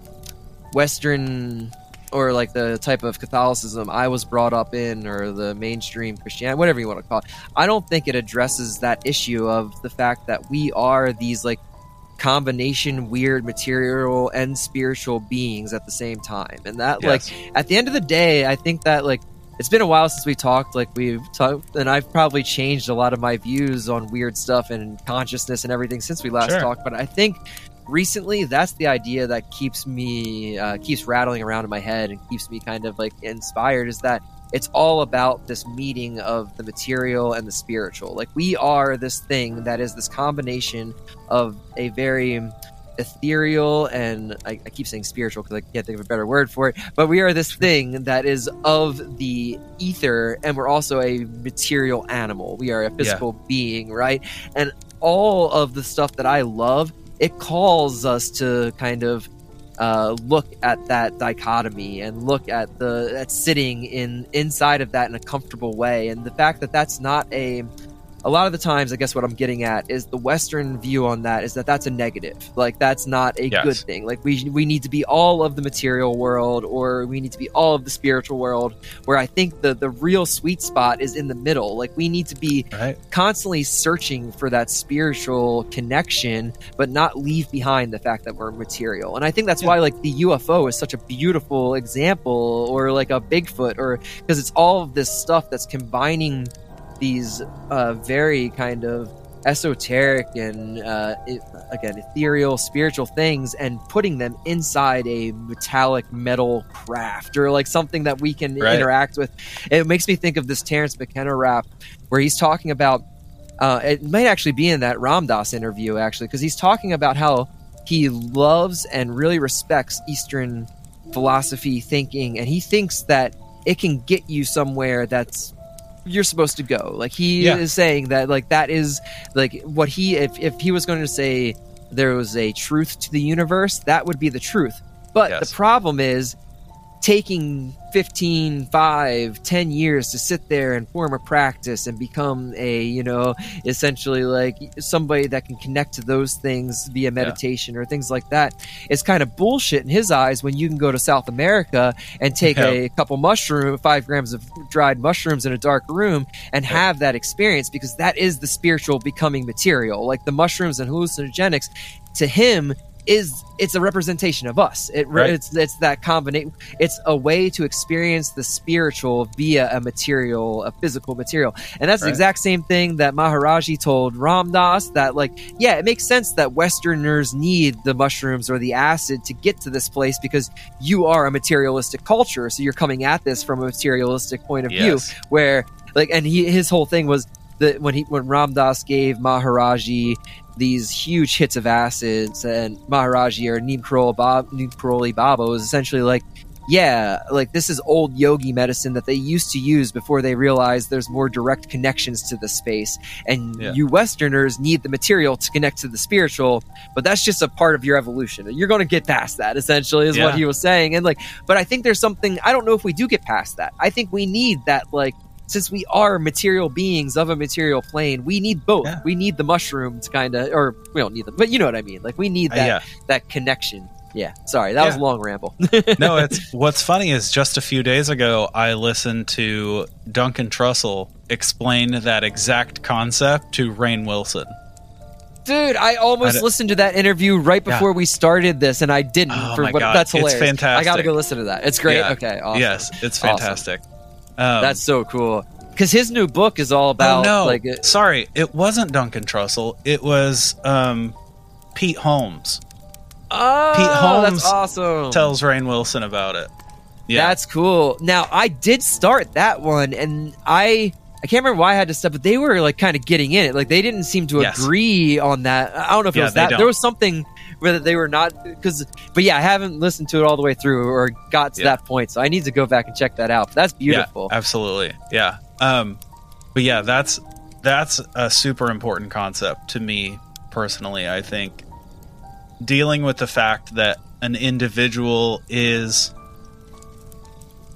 Western or like the type of Catholicism I was brought up in, or the mainstream Christianity, whatever you want to call it, I don't think it addresses that issue of the fact that we are these like combination weird material and spiritual beings at the same time and that like at the end of the day, I think that like it's been a while since we talked. Like we've talked, and I've probably changed a lot of my views on weird stuff and consciousness and everything since we last Sure. talked. But I think recently that's the idea that keeps me uh, keeps rattling around in my head and keeps me kind of like inspired. Is that it's all about this meeting of the material and the spiritual. Like we are this thing that is this combination of a very ethereal and I, I keep saying spiritual because I can't think of a better word for it. But we are this thing that is of the ether, and we're also a material animal. We are a physical being, right? And all of the stuff that I love, it calls us to kind of uh, look at that dichotomy and look at the at sitting in inside of that in a comfortable way, and the fact that that's not a a lot of the times, I guess what I'm getting at is the Western view on that is that that's a negative. Like that's not a Yes. good thing. Like we we need to be all of the material world, or we need to be all of the spiritual world. Where I think the the real sweet spot is in the middle. Like we need to be right? constantly searching for that spiritual connection, but not leave behind the fact that we're material. And I think that's Yeah. why like the UFO is such a beautiful example, or like a Bigfoot, or because it's all of this stuff that's combining these uh, very kind of esoteric and uh, it, again ethereal spiritual things and putting them inside a metallic metal craft or like something that we can Right. interact with it makes me think of this terrence mckenna rap where he's talking about uh, it might actually be in that Ram Dass interview actually because he's talking about how he loves and really respects eastern philosophy thinking and he thinks that it can get you somewhere that's you're supposed to go like he Yeah. is saying that like that is like what he if, if he was going to say there was a truth to the universe that would be the truth but Yes. the problem is taking 15 5 10 years to sit there and form a practice and become a you know essentially like somebody that can connect to those things via meditation or things like that is kind of bullshit in his eyes when you can go to south america and take Yeah. a couple mushroom five grams of dried mushrooms in a dark room and Yeah. have that experience because that is the spiritual becoming material like the mushrooms and hallucinogenics to him is it's a representation of us. It Right. it's it's that combination it's a way to experience the spiritual via a material a physical material. And that's the exact same thing that maharaji told Ram Dass that like yeah it makes sense that westerners need the mushrooms or the acid to get to this place because you are a materialistic culture. So you're coming at this from a materialistic point of view where like and he his whole thing was that when he when Ram Dass gave Maharaji these huge hits of acids and Maharaji or Neem Karoli Bab Neem Karoli Baba was essentially like yeah like this is old yogi medicine that they used to use before they realized there's more direct connections to the space. And Yeah. you westerners need the material to connect to the spiritual but that's just a part of your evolution. You're going to get past that essentially is what he was saying. And like but i think there's something i don't know if we do get past that. I think we need that like since we are material beings of a material plane we need both Yeah. we need the mushroom to kind of or we don't need them but you know what i mean like we need Uh, that yeah. that connection yeah sorry that was a long ramble no, it's what's funny is just a few days ago I listened to Duncan Trussell explain that exact concept to Rainn Wilson. dude i I almost don't- listened to that interview right Yeah. before we started this and i didn't Oh for my God, that's it's hilarious i gotta go listen to that it's great Yeah. okay awesome. Yes, it's Awesome. Um, that's so cool because his new book is all about oh no, like uh, sorry, it wasn't Duncan Trussell. It was um, Pete Holmes oh, Pete Holmes that's awesome. tells Rainn Wilson about it. Yeah, That's cool. Now I did start that one, and I I can't remember why I had to stop, but they were like kind of getting in it. Like they didn't seem to Yes. agree on that. I don't know if it was that. don't. There was something where they were not because, but yeah, I haven't listened to it all the way through or got to Yeah. that point, so I need to go back and check that out. But that's beautiful. Yeah, absolutely. Yeah. Um, but yeah, that's that's a super important concept to me personally. I think dealing with the fact that an individual is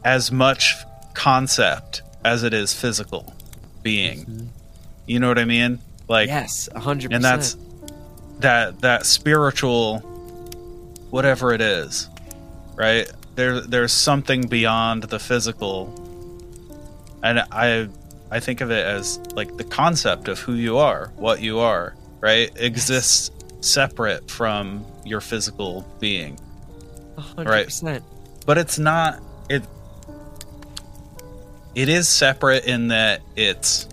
as much concept as it is physical being. You know what I mean? Like yes, hundred and percent. that's that that spiritual whatever it is right? There there's something beyond the physical. And i i think of it as like the concept of who you are what you are right? Exists separate from your physical being. Hundred right. but it's not it it is separate in that it's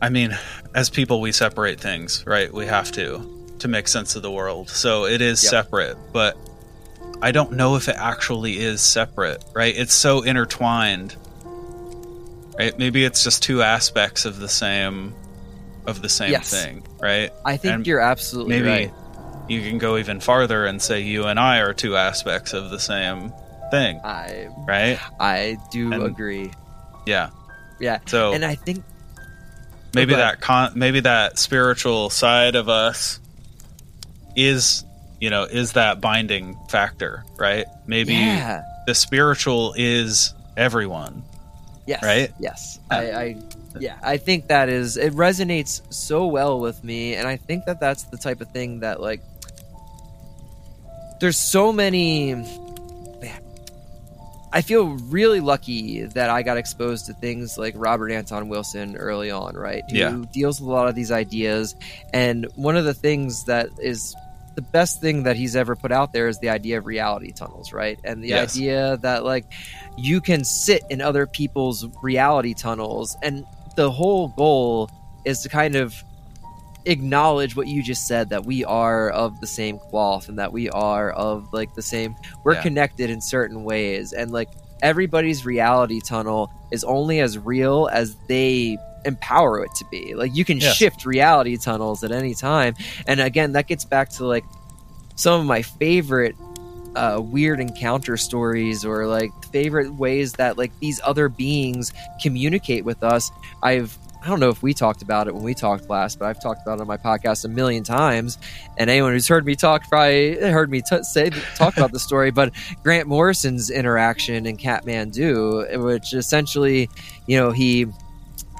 i mean as people we separate things right we have to to make sense of the world so it is Yep. separate but i don't know if it actually is separate right it's so intertwined right maybe it's just two aspects of the same of the same Yes. thing right I think And you're absolutely maybe right. you can go even farther and say you and I are two aspects of the same thing, I right? I do And- agree. Yeah. Yeah, So and I think maybe that con- maybe that spiritual side of us is, you know, is that binding factor, right? Maybe yeah. the spiritual is everyone. Yes. Right? Yes. Yeah. I, I yeah, I think that is it resonates so well with me and I think that that's the type of thing that like there's so many I feel really lucky that I got exposed to things like Robert Anton Wilson early on, right? Who Yeah. deals with a lot of these ideas. And one of the things that is the best thing that he's ever put out there is the idea of reality tunnels, right? And the Yes. idea that like you can sit in other people's reality tunnels and the whole goal is to kind of acknowledge what you just said that we are of the same cloth and that we are of like the same we're Yeah. connected in certain ways and like everybody's reality tunnel is only as real as they empower it to be like you can Yes. shift reality tunnels at any time and again that gets back to like some of my favorite uh, weird encounter stories or like favorite ways that like these other beings communicate with us. I've I don't know if we talked about it when we talked last, but I've talked about it on my podcast a million times. And anyone who's heard me talk probably heard me t- say talk about the story. But Grant Morrison's interaction in Kathmandu, which essentially, you know, he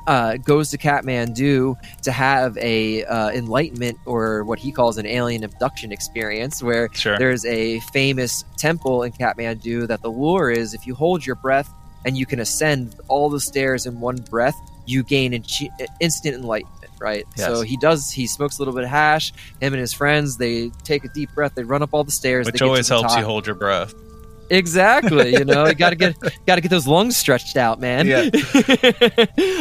uh, goes to Kathmandu to have a uh, enlightenment or what he calls an alien abduction experience, where Sure. there's a famous temple in Kathmandu that the lure is if you hold your breath and you can ascend all the stairs in one breath, you gain in- instant enlightenment, right? Yes. So he does, he smokes a little bit of hash. Him and his friends, they take a deep breath, they run up all the stairs. Which they get to always the helps you hold your breath. Exactly. You know, you gotta get gotta get those lungs stretched out, man. Yeah.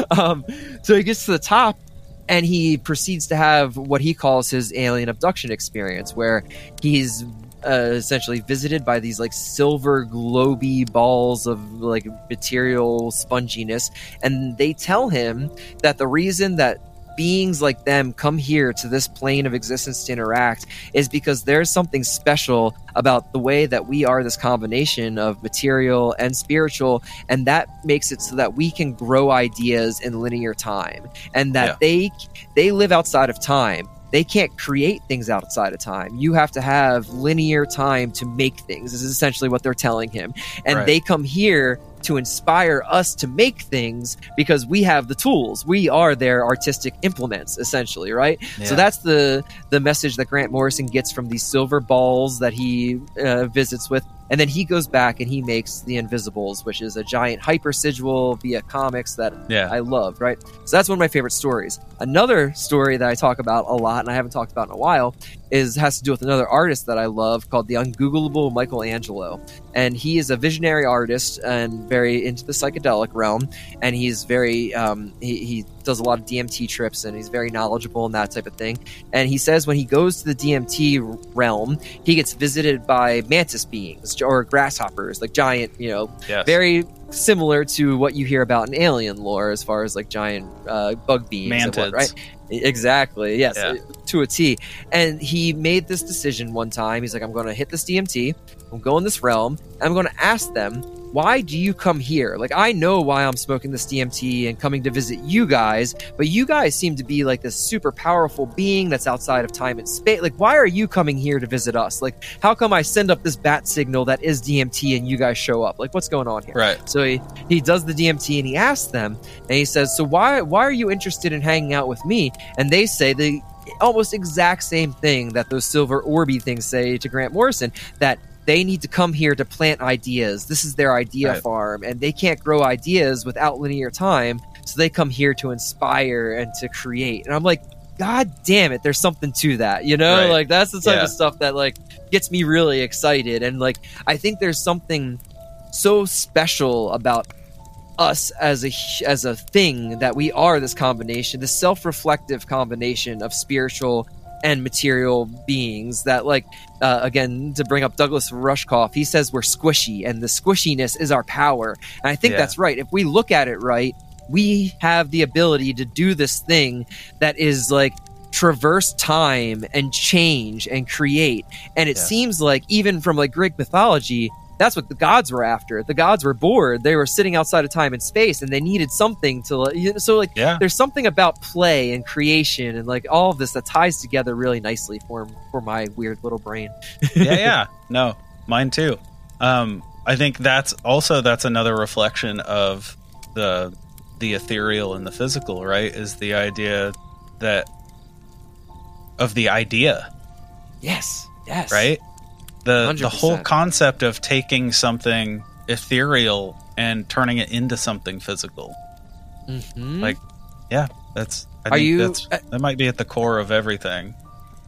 um, so he gets to the top and he proceeds to have what he calls his alien abduction experience, where he's uh, essentially visited by these like silver globy balls of like material sponginess, and they tell him that the reason that beings like them come here to this plane of existence to interact is because there's something special about the way that we are this combination of material and spiritual and that makes it so that we can grow ideas in linear time and that Yeah. they they live outside of time they can't create things outside of time. You have to have linear time to make things this is essentially what they're telling him. And Right. they come here to inspire us to make things because we have the tools. We are their artistic implements essentially right? So that's the the message that Grant Morrison gets from these silver balls that he uh, visits with, And then he goes back and he makes the Invisibles, which is a giant hyper sigil via comics that Yeah. I loved, right? So that's one of my favorite stories. Another story that I talk about a lot and I haven't talked about in a while is has to do with another artist that I love called the Ungoogleable Michelangelo. And he is a visionary artist and very into the psychedelic realm. And he's very, um, he, he does a lot of DMT trips and he's very knowledgeable and that type of thing. And he says when he goes to the DMT realm, he gets visited by mantis beings or grasshoppers, like giant, you know, yes. very similar to what you hear about in alien lore as far as like giant uh, bug beings and what, Mantids. right exactly yes Yeah. to a t and he made this decision one time he's like i'm going to hit this dmt i'm going this realm and i'm going to ask them why do you come here? Like i know why i'm smoking this dmt and coming to visit you guys but you guys seem to be like this super powerful being that's outside of time and space. Like why are you coming here to visit us? Like how come i send up this bat signal that is dmt and you guys show up? Like what's going on here? Right. so he, he does the DMT and he asks them, and he says, "So why why are you interested in hanging out with me?" And they say the almost exact same thing that those silver orby things say to Grant Morrison that they need to come here to plant ideas. This is their idea Right. farm, and they can't grow ideas without linear time. So they come here to inspire and to create. And I'm like, God damn it, there's something to that, you know? Right. Like that's the type Yeah. of stuff that like gets me really excited. And like I think there's something so special about us as a as a thing that we are this combination, this self-reflective combination of spiritual and material beings that like uh, again to bring up Douglas Rushkoff he says we're squishy and the squishiness is our power. And I think Yeah. that's right. If we look at it right we have the ability to do this thing that is like traverse time and change and create. And it seems like even from like greek mythology that's what the gods were after the gods were bored they were sitting outside of time and space and they needed something to like, you know, so like Yeah. there's something about play and creation and like all of this that ties together really nicely for for my weird little brain yeah, yeah. No, mine too. Um, I think that's also that's another reflection of the the ethereal and the physical, right? Is the idea that of the idea, yes yes right? The the 100%. whole concept of taking something ethereal and turning it into something physical. Mhm. Like, Yeah, that's. I Are think you- That's, that might be at the core of everything.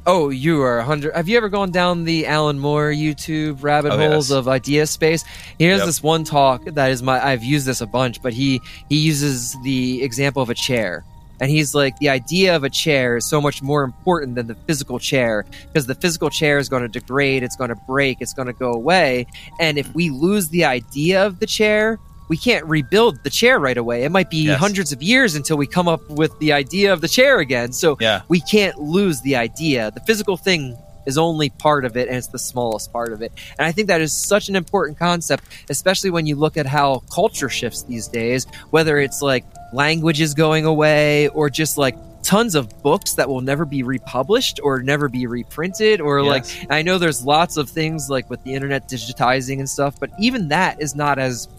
Oh, you are a hundred. Have you ever gone down the Alan Moore YouTube rabbit Oh, holes yes. of idea space? He has Yep. this one talk that is my. I've used this a bunch, but he he uses the example of a chair, and he's like, the idea of a chair is so much more important than the physical chair because the physical chair is going to degrade, it's going to break, it's going to go away, and if we lose the idea of the chair. We can't rebuild the chair right away. It might be Yes. hundreds of years until we come up with the idea of the chair again. So Yeah, we can't lose the idea. The physical thing is only part of it and it's the smallest part of it. And I think that is such an important concept, especially when you look at how culture shifts these days, whether it's like languages going away or just like tons of books that will never be republished or never be reprinted or like I know there's lots of things like with the internet digitizing and stuff, but even that is not as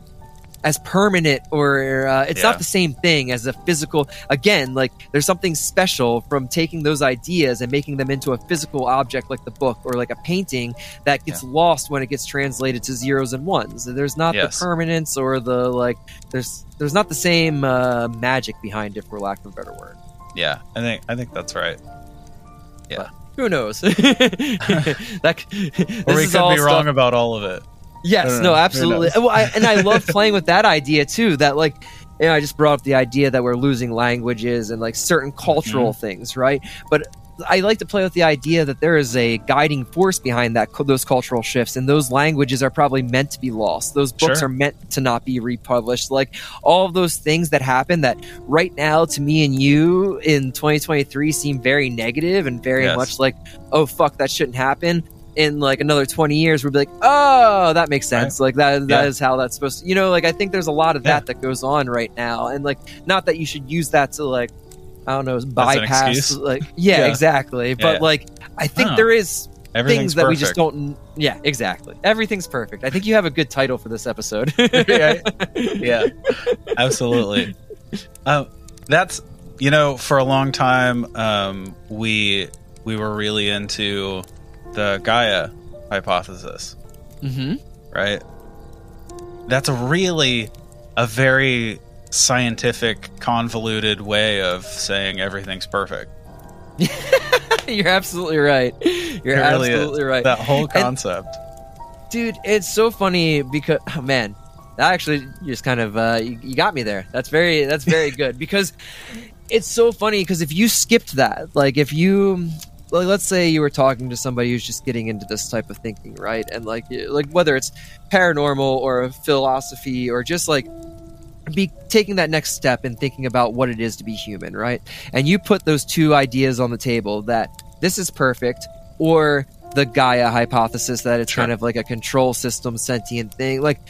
as permanent or uh, it's Yeah. not the same thing as a physical again like there's something special from taking those ideas and making them into a physical object like the book or like a painting that gets lost when it gets translated to zeros and ones there's not Yes. the permanence or the like there's there's not the same uh, magic behind it for lack of a better word yeah. I think I think that's right. Yeah. Who knows that Or we could be stuff- wrong about all of it. Yes, no, absolutely. Well, I, and I love playing with that idea too. That like, you know, I just brought up the idea that we're losing languages and like certain cultural Mm-hmm. things, right? But I like to play with the idea that there is a guiding force behind that those cultural shifts, and those languages are probably meant to be lost. Those books Sure. are meant to not be republished. Like all of those things that happen that right now to me and you in 2023 seem very negative and very Yes. much like, oh fuck, that shouldn't happen in like another 20 years we'll be like oh that makes sense. Like that that is Yeah. how that's supposed to you know like i think there's a lot of Yeah. that that goes on right now. And like not that you should use that to like i don't know bypass like yeah, Yeah. exactly. But like i think Oh. there is things that we just don't yeah exactly. Everything's perfect. I think you have a good title for this episode. Yeah. yeah. Absolutely. Um, that's you know for a long time um, we we were really into the gaia hypothesis hmm right? That's really a very scientific, convoluted way of saying everything's perfect. You're absolutely right. You're really is. absolutely right. That whole And- concept. dude it's so funny because oh man that actually just kind of uh, you, you got me there that's very that's very good because it's so funny because if you skipped that like if you like let's say you were talking to somebody who's just getting into this type of thinking right and like like whether it's paranormal or philosophy or just like be taking that next step and thinking about what it is to be human right and you put those two ideas on the table that this is perfect or the Gaia hypothesis that it's Sure. kind of like a control system sentient thing. Like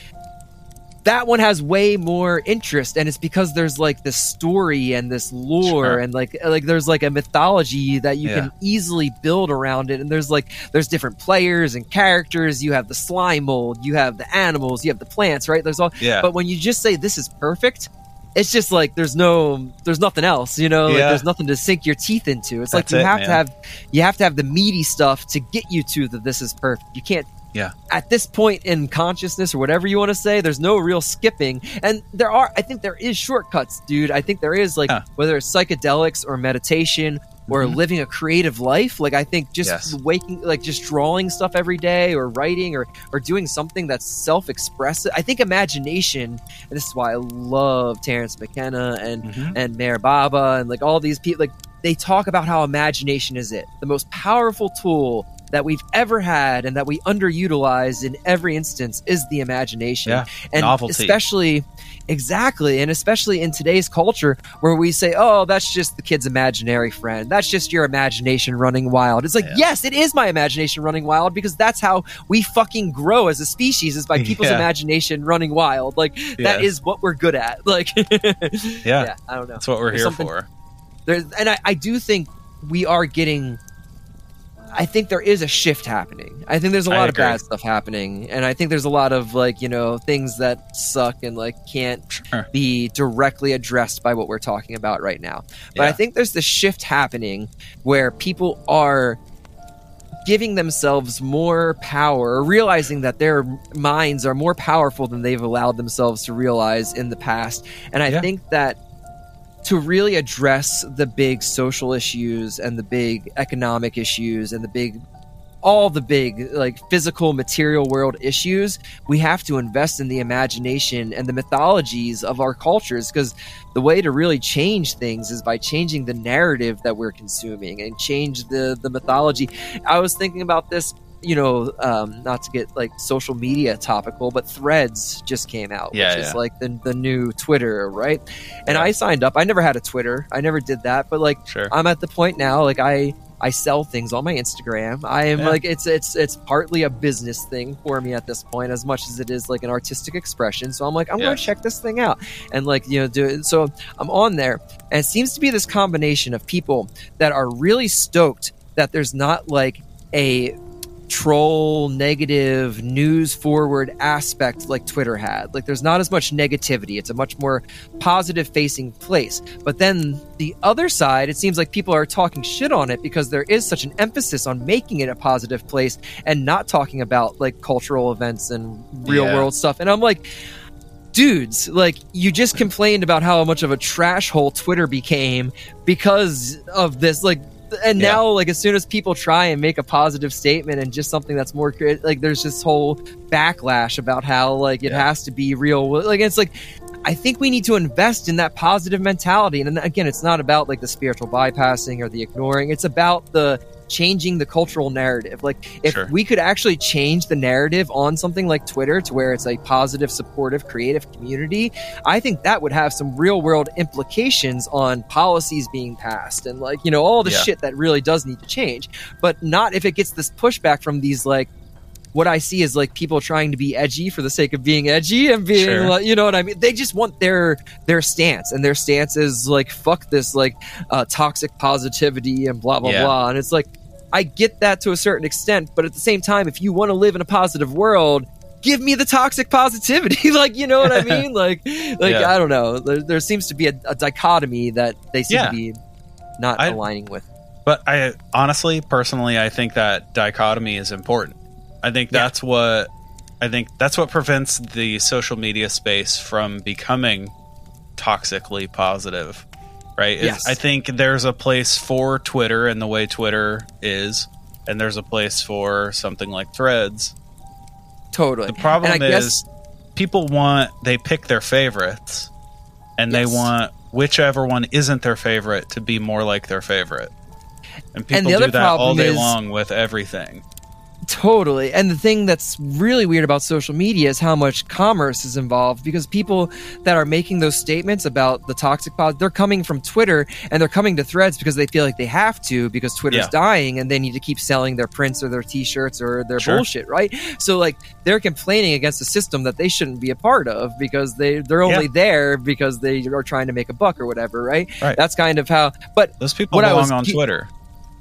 that one has way more interest and it's because there's like this story and this lore Sure. and like like there's like a mythology that you Yeah. can easily build around it and there's like there's different players and characters you have the slime mold you have the animals you have the plants right there's all Yeah. but when you just say this is perfect it's just like there's no there's nothing else you know like Yeah. there's nothing to sink your teeth into it's like you it, have to have you have to have the meaty stuff to get you to the this is perfect you can't Yeah. at this point in consciousness or whatever you want to say there's no real skipping and there are i think there is shortcuts dude i think there is like Huh. whether it's psychedelics or meditation or Mhm. living a creative life like i think just Yes. waking like just drawing stuff every day or writing or or doing something that's self-expressive i think imagination and this is why i love Terence McKenna and Mhm. and Meher Baba and like all these people like they talk about how imagination is it the most powerful tool that we've ever had and that we underutilize in every instance is the imagination Yeah, and novelty. especially exactly and especially in today's culture where we say oh that's just the kid's imaginary friend that's just your imagination running wild it's like Yeah. yes it is my imagination running wild because that's how we fucking grow as a species is by people's Yeah. imagination running wild like that is what we're good at like Yeah. i don't know That's what we're There's here for. there's and I, I do think we are getting I think there is a shift happening. I think there's a lot of bad stuff happening, and I think there's a lot of like you know things that suck and like can't Sure. be directly addressed by what we're talking about right now. But I think there's this shift happening where people are giving themselves more power, realizing that their minds are more powerful than they've allowed themselves to realize in the past. And I Yeah. think that to really address the big social issues and the big economic issues and the big all the big like physical material world issues we have to invest in the imagination and the mythologies of our cultures because the way to really change things is by changing the narrative that we're consuming and change the the mythology. I was thinking about this you know um, not to get like social media topical but threads just came out Yeah, which is like the, the new twitter right and Yeah. i signed up i never had a twitter i never did that but like Sure. I'm at the point now like I I sell things on my Instagram. I am Yeah. like it's it's it's partly a business thing for me at this point as much as it is like an artistic expression. So I'm like I'm going to check this thing out and like you know do it. So I'm on there and it seems to be this combination of people that are really stoked that there's not like a troll negative news forward aspect like Twitter had. Like there's not as much negativity. It's a much more positive facing place. But then the other side, it seems like people are talking shit on it because there is such an emphasis on making it a positive place and not talking about like cultural events and real Yeah. world stuff. And I'm like, dudes, like you just complained about how much of a trash hole Twitter became because of this like and Yeah. now like as soon as people try and make a positive statement and just something that's more like there's this whole backlash about how like it Yeah. has to be real like it's like I think we need to invest in that positive mentality. And again, it's not about like the spiritual bypassing or the ignoring. It's about the changing the cultural narrative. Like if Sure. we could actually change the narrative on something like Twitter to where it's a positive, supportive, creative community, I think that would have some real world implications on policies being passed and like, you know, all the Yeah. shit that really does need to change. But not if it gets this pushback from these like what I see is like people trying to be edgy for the sake of being edgy and being Sure. like, you know what I mean? They just want their their stance, and their stance is like, fuck this, like uh, toxic positivity and blah blah Yeah. blah. And it's like, I get that to a certain extent, but at the same time, if you want to live in a positive world. Give me the toxic positivity, like you know what I mean. Like, like Yeah. I don't know. There, there seems to be a, a dichotomy that they seem Yeah. to be not I- aligning with. But I honestly, personally, I think that dichotomy is important. I think Yeah. that's what I think that's what prevents the social media space from becoming toxically positive, right? Yes. I think there's a place for Twitter and the way Twitter is, and there's a place for something like Threads. Totally. The problem is guess- people want they pick their favorites, and they want whichever one isn't their favorite to be more like their favorite. And people the do that all day is- long with everything. Totally. And the thing that's really weird about social media is how much commerce is involved because people that are making those statements about the toxic pod, they're coming from Twitter and they're coming to threads because they feel like they have to because Twitter's Yeah. dying and they need to keep selling their prints or their t shirts or their Sure. bullshit, right? So like they're complaining against a system that they shouldn't be a part of because they they're only Yeah. there because they are trying to make a buck or whatever, right? Right. That's kind of how but Those people What I belong was on Twitter.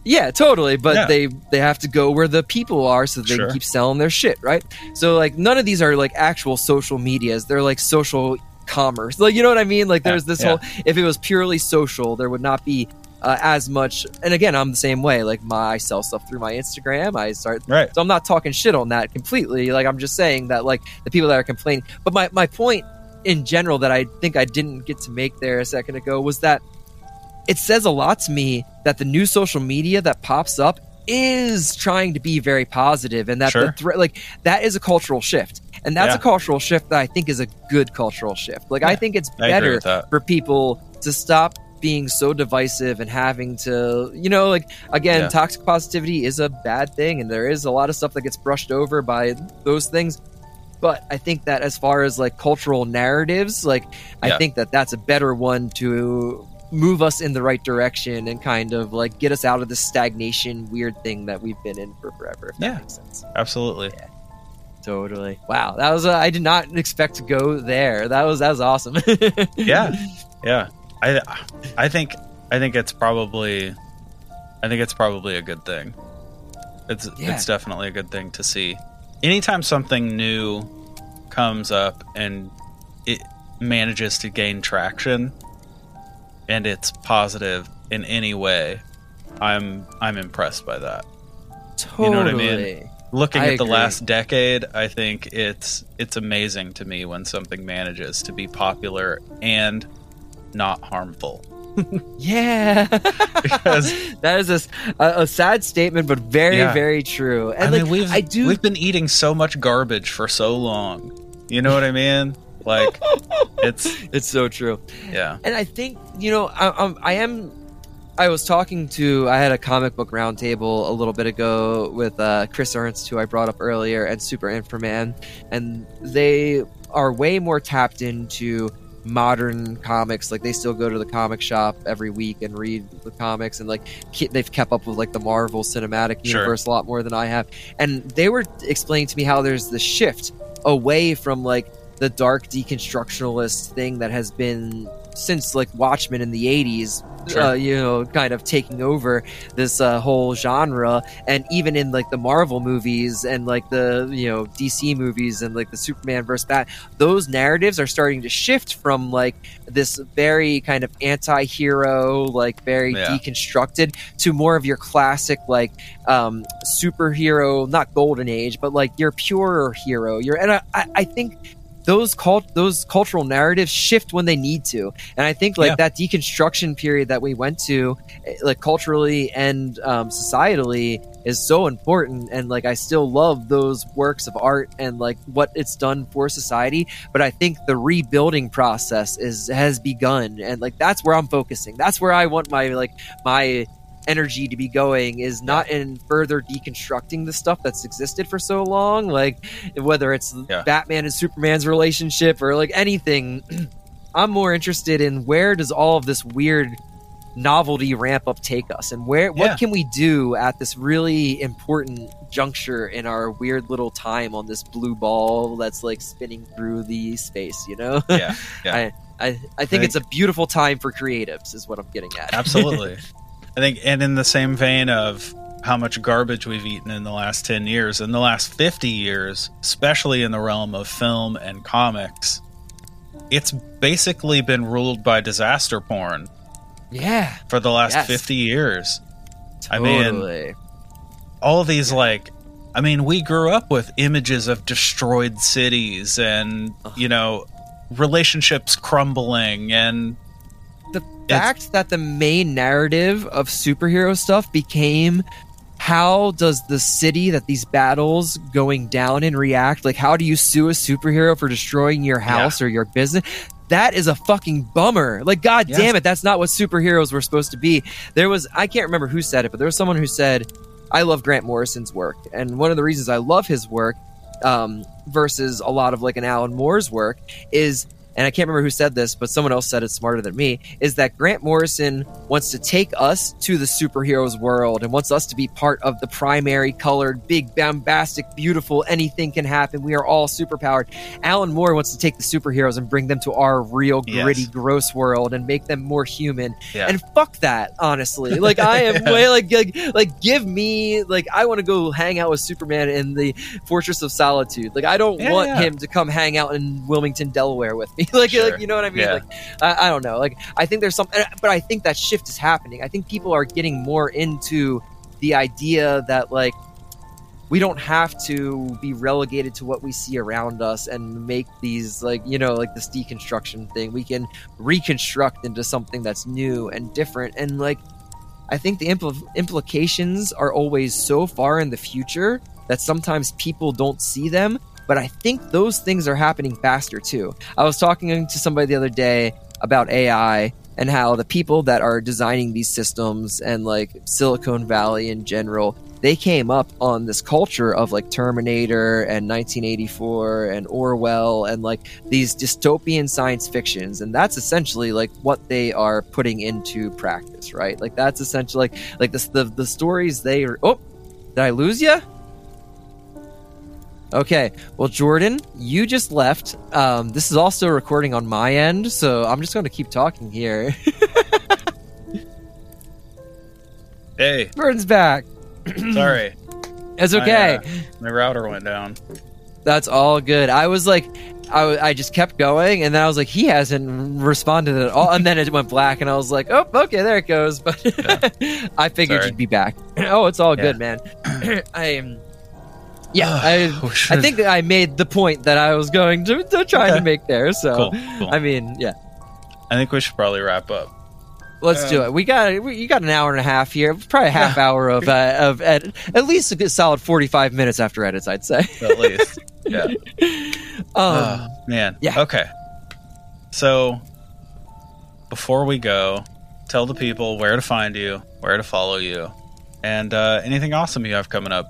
Yeah, totally. But Yeah. they they have to go where the people are so they Sure. can keep selling their shit, right? So like none of these are like actual social medias. They're like social commerce. Like you know what I mean? Like Yeah, there's this yeah. whole if it was purely social, there would not be uh, as much. And again, I'm the same way. Like my I sell stuff through my Instagram. I start Right. so I'm not talking shit on that completely. Like I'm just saying that like the people that are complaining. But my, my point in general that I think I didn't get to make there a second ago was that it says a lot to me that the new social media that pops up is trying to be very positive and that the threat like that is a cultural shift. And that's Yeah. a cultural shift that I think is a good cultural shift. Like I think it's better for people to stop being so divisive and having to you know like again Yeah. toxic positivity is a bad thing and there is a lot of stuff that gets brushed over by those things but i think that as far as like cultural narratives like i think that that's a better one to move us in the right direction and kind of like get us out of this stagnation weird thing that we've been in for forever if that Yeah. makes sense Absolutely. totally wow that was uh, i did not expect to go there that was that was awesome Yeah. Yeah. I I think I think it's probably I think it's probably a good thing. It's Yeah. it's definitely a good thing to see. Anytime something new comes up and it manages to gain traction and it's positive in any way, I'm I'm impressed by that. totally You know what I mean? Looking I at the last decade, I think it's it's amazing to me when something manages to be popular and not harmful. Yeah, Because- that is a sad statement, but very, Yeah. very true. And I like, mean, we've I do. we've been eating so much garbage for so long. You know what I mean? Like it's it's so true. yeah. And I think you know, I, I'm, I am. I was talking to. I had a comic book roundtable a little bit ago with uh, Chris Ernst, who I brought up earlier, and Super Inframan, and they are way more tapped into modern comics like they still go to the comic shop every week and read the comics and like ke- they've kept up with like the marvel cinematic Sure. universe a lot more than i have and they were explaining to me how there's the shift away from like the dark deconstructionalist thing that has been since like Watchmen in the 80s, Sure. uh, you know, kind of taking over this uh, whole genre. And even in like the Marvel movies and like the, you know, DC movies and like the Superman versus Bat, those narratives are starting to shift from like this very kind of anti hero, like very Yeah. deconstructed to more of your classic, like, um, superhero, not golden age, but like your pure hero. Your, and I, I think those cult those cultural narratives shift when they need to. And i think like Yeah. that deconstruction period that we went to eh, like culturally and um, societally is so important. And like i still love those works of art and like what it's done for society. But i think the rebuilding process is has begun. And like that's where i'm focusing. That's where i want my like my energy to be going is not in further deconstructing the stuff that's existed for so long like whether it's Yeah. batman and superman's relationship or like anything i'm more interested in where does all of this weird novelty ramp up take us and where Yeah. what can we do at this really important juncture in our weird little time on this blue ball that's like spinning through the space you know Yeah. Yeah. I, I i think think- it's a beautiful time for creatives is what i'm getting at Absolutely. I think, and in the same vein of how much garbage we've eaten in the last 10 years, in the last 50 years, especially in the realm of film and comics, it's basically been ruled by disaster porn yeah for the last Yes. 50 years. Totally. I mean, all these like I mean, we grew up with images of destroyed cities and, you know, relationships crumbling and the fact that the main narrative of superhero stuff became how does the city that these battles going down in react? Like how do you sue a superhero for destroying your house or your business? That is a fucking bummer. Like god damn it that's not what superheroes were supposed to be. There was i can't remember who said it but there was someone who said i love grant morrison's work. And one of the reasons i love his work um, versus a lot of like an alan moore's work is and I can't remember who said this, but someone else said it smarter than me, is that Grant Morrison wants to take us to the superheroes world and wants us to be part of the primary colored, big, bombastic, beautiful, anything can happen. We are all superpowered. Alan Moore wants to take the superheroes and bring them to our real, Yes. gritty, gross world and make them more human. yeah. And fuck that, honestly. Like I am way like like, like give me like I want to go hang out with Superman in the Fortress of Solitude. Like I don't Yeah, want yeah. him to come hang out in Wilmington, Delaware with me. like Sure. like you know what I mean? Yeah. Like I, I don't know. Like I think there's some, but I think that shift is happening. I think people are getting more into the idea that like we don't have to be relegated to what we see around us and make these like you know like this deconstruction thing we can reconstruct into something that's new and different and like i think the impl- implications are always so far in the future that sometimes people don't see them but i think those things are happening faster too i was talking to somebody the other day about ai and how the people that are designing these systems and like silicon valley in general they came up on this culture of like Terminator and 1984 and Orwell and like these dystopian science fictions. And that's essentially like what they are putting into practice, right? Like that's essentially like, like this, the, the stories they are. Oh, did I lose you? Okay, well, Jordan, you just left. Um, this is also recording on my end, so I'm just going to keep talking here. hey, Jordan's back. sorry. It's My, okay. uh, my router went down. That's all good. I was like, I just kept going, and then I was like, he hasn't responded at all. And then it went black, and I was like, oh, okay, there it goes. But I figured Sorry. you'd be back. oh, it's all Yeah. good, man. I am. Yeah, I, We I think I made the point that I was going to, to try to make there. So, Cool, cool. I mean, yeah, I think we should probably wrap up. let's do Um, it. We got we, you got an hour and a half here, probably a half Yeah. hour of uh, of ed- at least a good solid forty five minutes after edits, I'd say. At least. Yeah. Um, Ah, man. yeah. Okay. So before we go, tell the people where to find you, where to follow you, and uh, anything awesome you have coming up.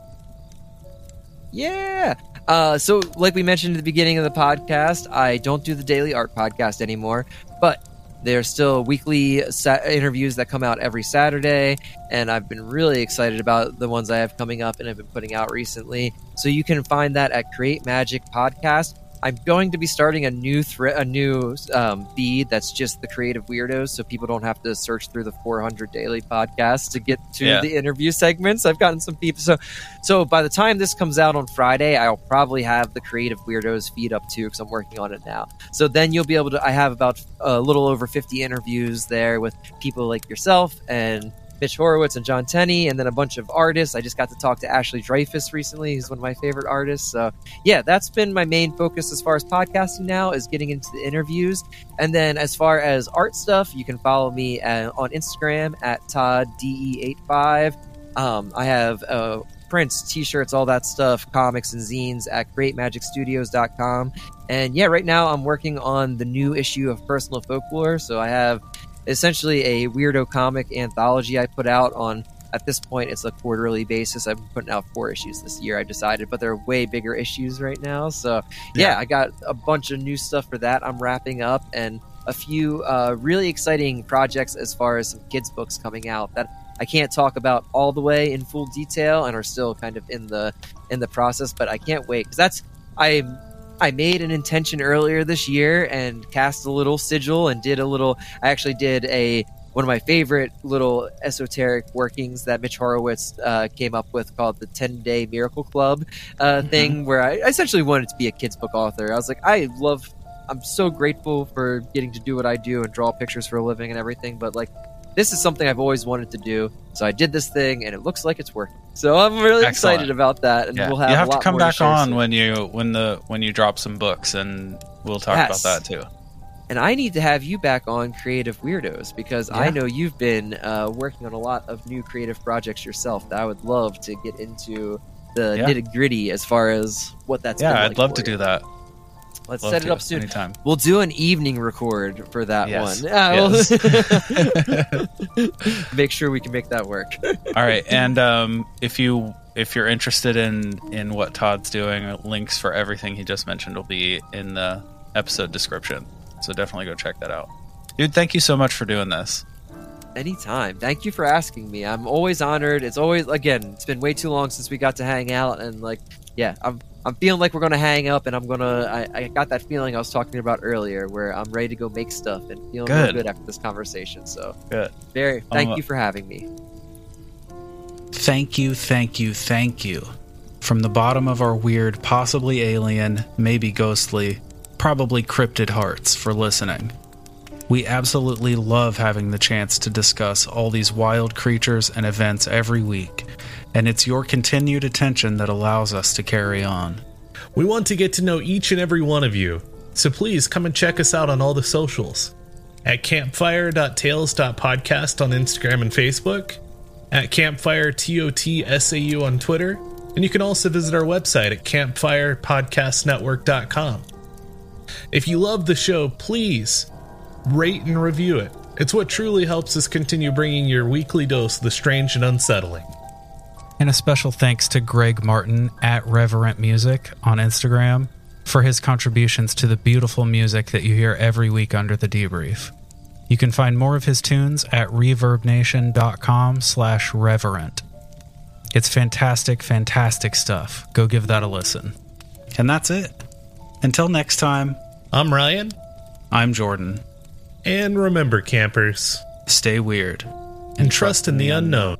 Yeah. Uh, so, like we mentioned at the beginning of the podcast, I don't do the daily art podcast anymore, but there's still weekly sa- interviews that come out every Saturday, and I've been really excited about the ones I have coming up and have been putting out recently. So you can find that at Create Magic Podcast. I'm going to be starting a new thread, a new um, feed that's just the creative weirdos, so people don't have to search through the 400 daily podcasts to get to Yeah. the interview segments. I've gotten some people, so so by the time this comes out on Friday, I'll probably have the Creative Weirdos feed up too because I'm working on it now. So then you'll be able to. I have about a little over 50 interviews there with people like yourself and Mitch Horowitz and John Tenney, and then a bunch of artists. I just got to talk to Ashley Dreyfus recently. He's one of my favorite artists. So yeah, that's been my main focus as far as podcasting now is getting into the interviews. And then as far as art stuff, you can follow me uh, on Instagram at Todd DE85. Um, I have uh, prints, t-shirts, all that stuff, comics and zines at createmagicstudios.com. And yeah, right now I'm working on the new issue of Personal Folklore. So I have essentially a weirdo comic anthology I put out on at this point it's a quarterly basis. I've been putting out four issues this year, I decided, but they're way bigger issues right now. So yeah, Yeah. I got a bunch of new stuff for that. I'm wrapping up and a few uh, really exciting projects as far as some kids books coming out that I can't talk about all the way in full detail and are still kind of in the in the process, but I can't wait because that's I I made an intention earlier this year and cast a little sigil and did a little. I actually did a one of my favorite little esoteric workings that Mitch Horowitz uh, came up with called the 10 Day Miracle Club uh, Mhm. thing, where I essentially wanted to be a kids book author. I was like, I love, I'm so grateful for getting to do what I do and draw pictures for a living and everything, but like, this is something I've always wanted to do. So I did this thing, and it looks like it's working. So I'm really Excellent. excited about that, and Yeah. we'll have you have to come back share on soon. when you when the when you drop some books, and we'll talk Yes. about that too. And I need to have you back on Creative Weirdos because I know you've been uh, working on a lot of new creative projects yourself that I would love to get into the Yeah. nitty gritty as far as what that's yeah, been I'd love to you. do that. Let's Love set it up soon. Anytime. We'll do an evening record for that Yes. one. Yeah, Yes. we'll- make sure we can make that work. All right, and um, if you if you're interested in in what Todd's doing, links for everything he just mentioned will be in the episode description. So definitely go check that out, dude. Thank you so much for doing this. Anytime. Thank you for asking me. I'm always honored. It's always again, it's been way too long since we got to hang out and like yeah, I'm I'm feeling like we're gonna hang up and I'm gonna I, I got that feeling I was talking about earlier where I'm ready to go make stuff and feeling real Good. good after this conversation. So Good. very thank Um, you for having me. Thank you, thank you, thank you. From the bottom of our weird, possibly alien, maybe ghostly, probably cryptid hearts for listening. We absolutely love having the chance to discuss all these wild creatures and events every week, and it's your continued attention that allows us to carry on. We want to get to know each and every one of you, so please come and check us out on all the socials at campfire.tales.podcast on Instagram and Facebook, at campfire.totsau on Twitter, and you can also visit our website at campfirepodcastnetwork.com. If you love the show, please rate and review it. It's what truly helps us continue bringing your weekly dose of the strange and unsettling. And a special thanks to Greg Martin at Reverent Music on Instagram for his contributions to the beautiful music that you hear every week under the debrief. You can find more of his tunes at reverbnation.com slash reverent. It's fantastic, fantastic stuff. Go give that a listen. And that's it. Until next time, I'm Ryan, I'm Jordan. and remember, campers, Stay weird. and trust in the unknown.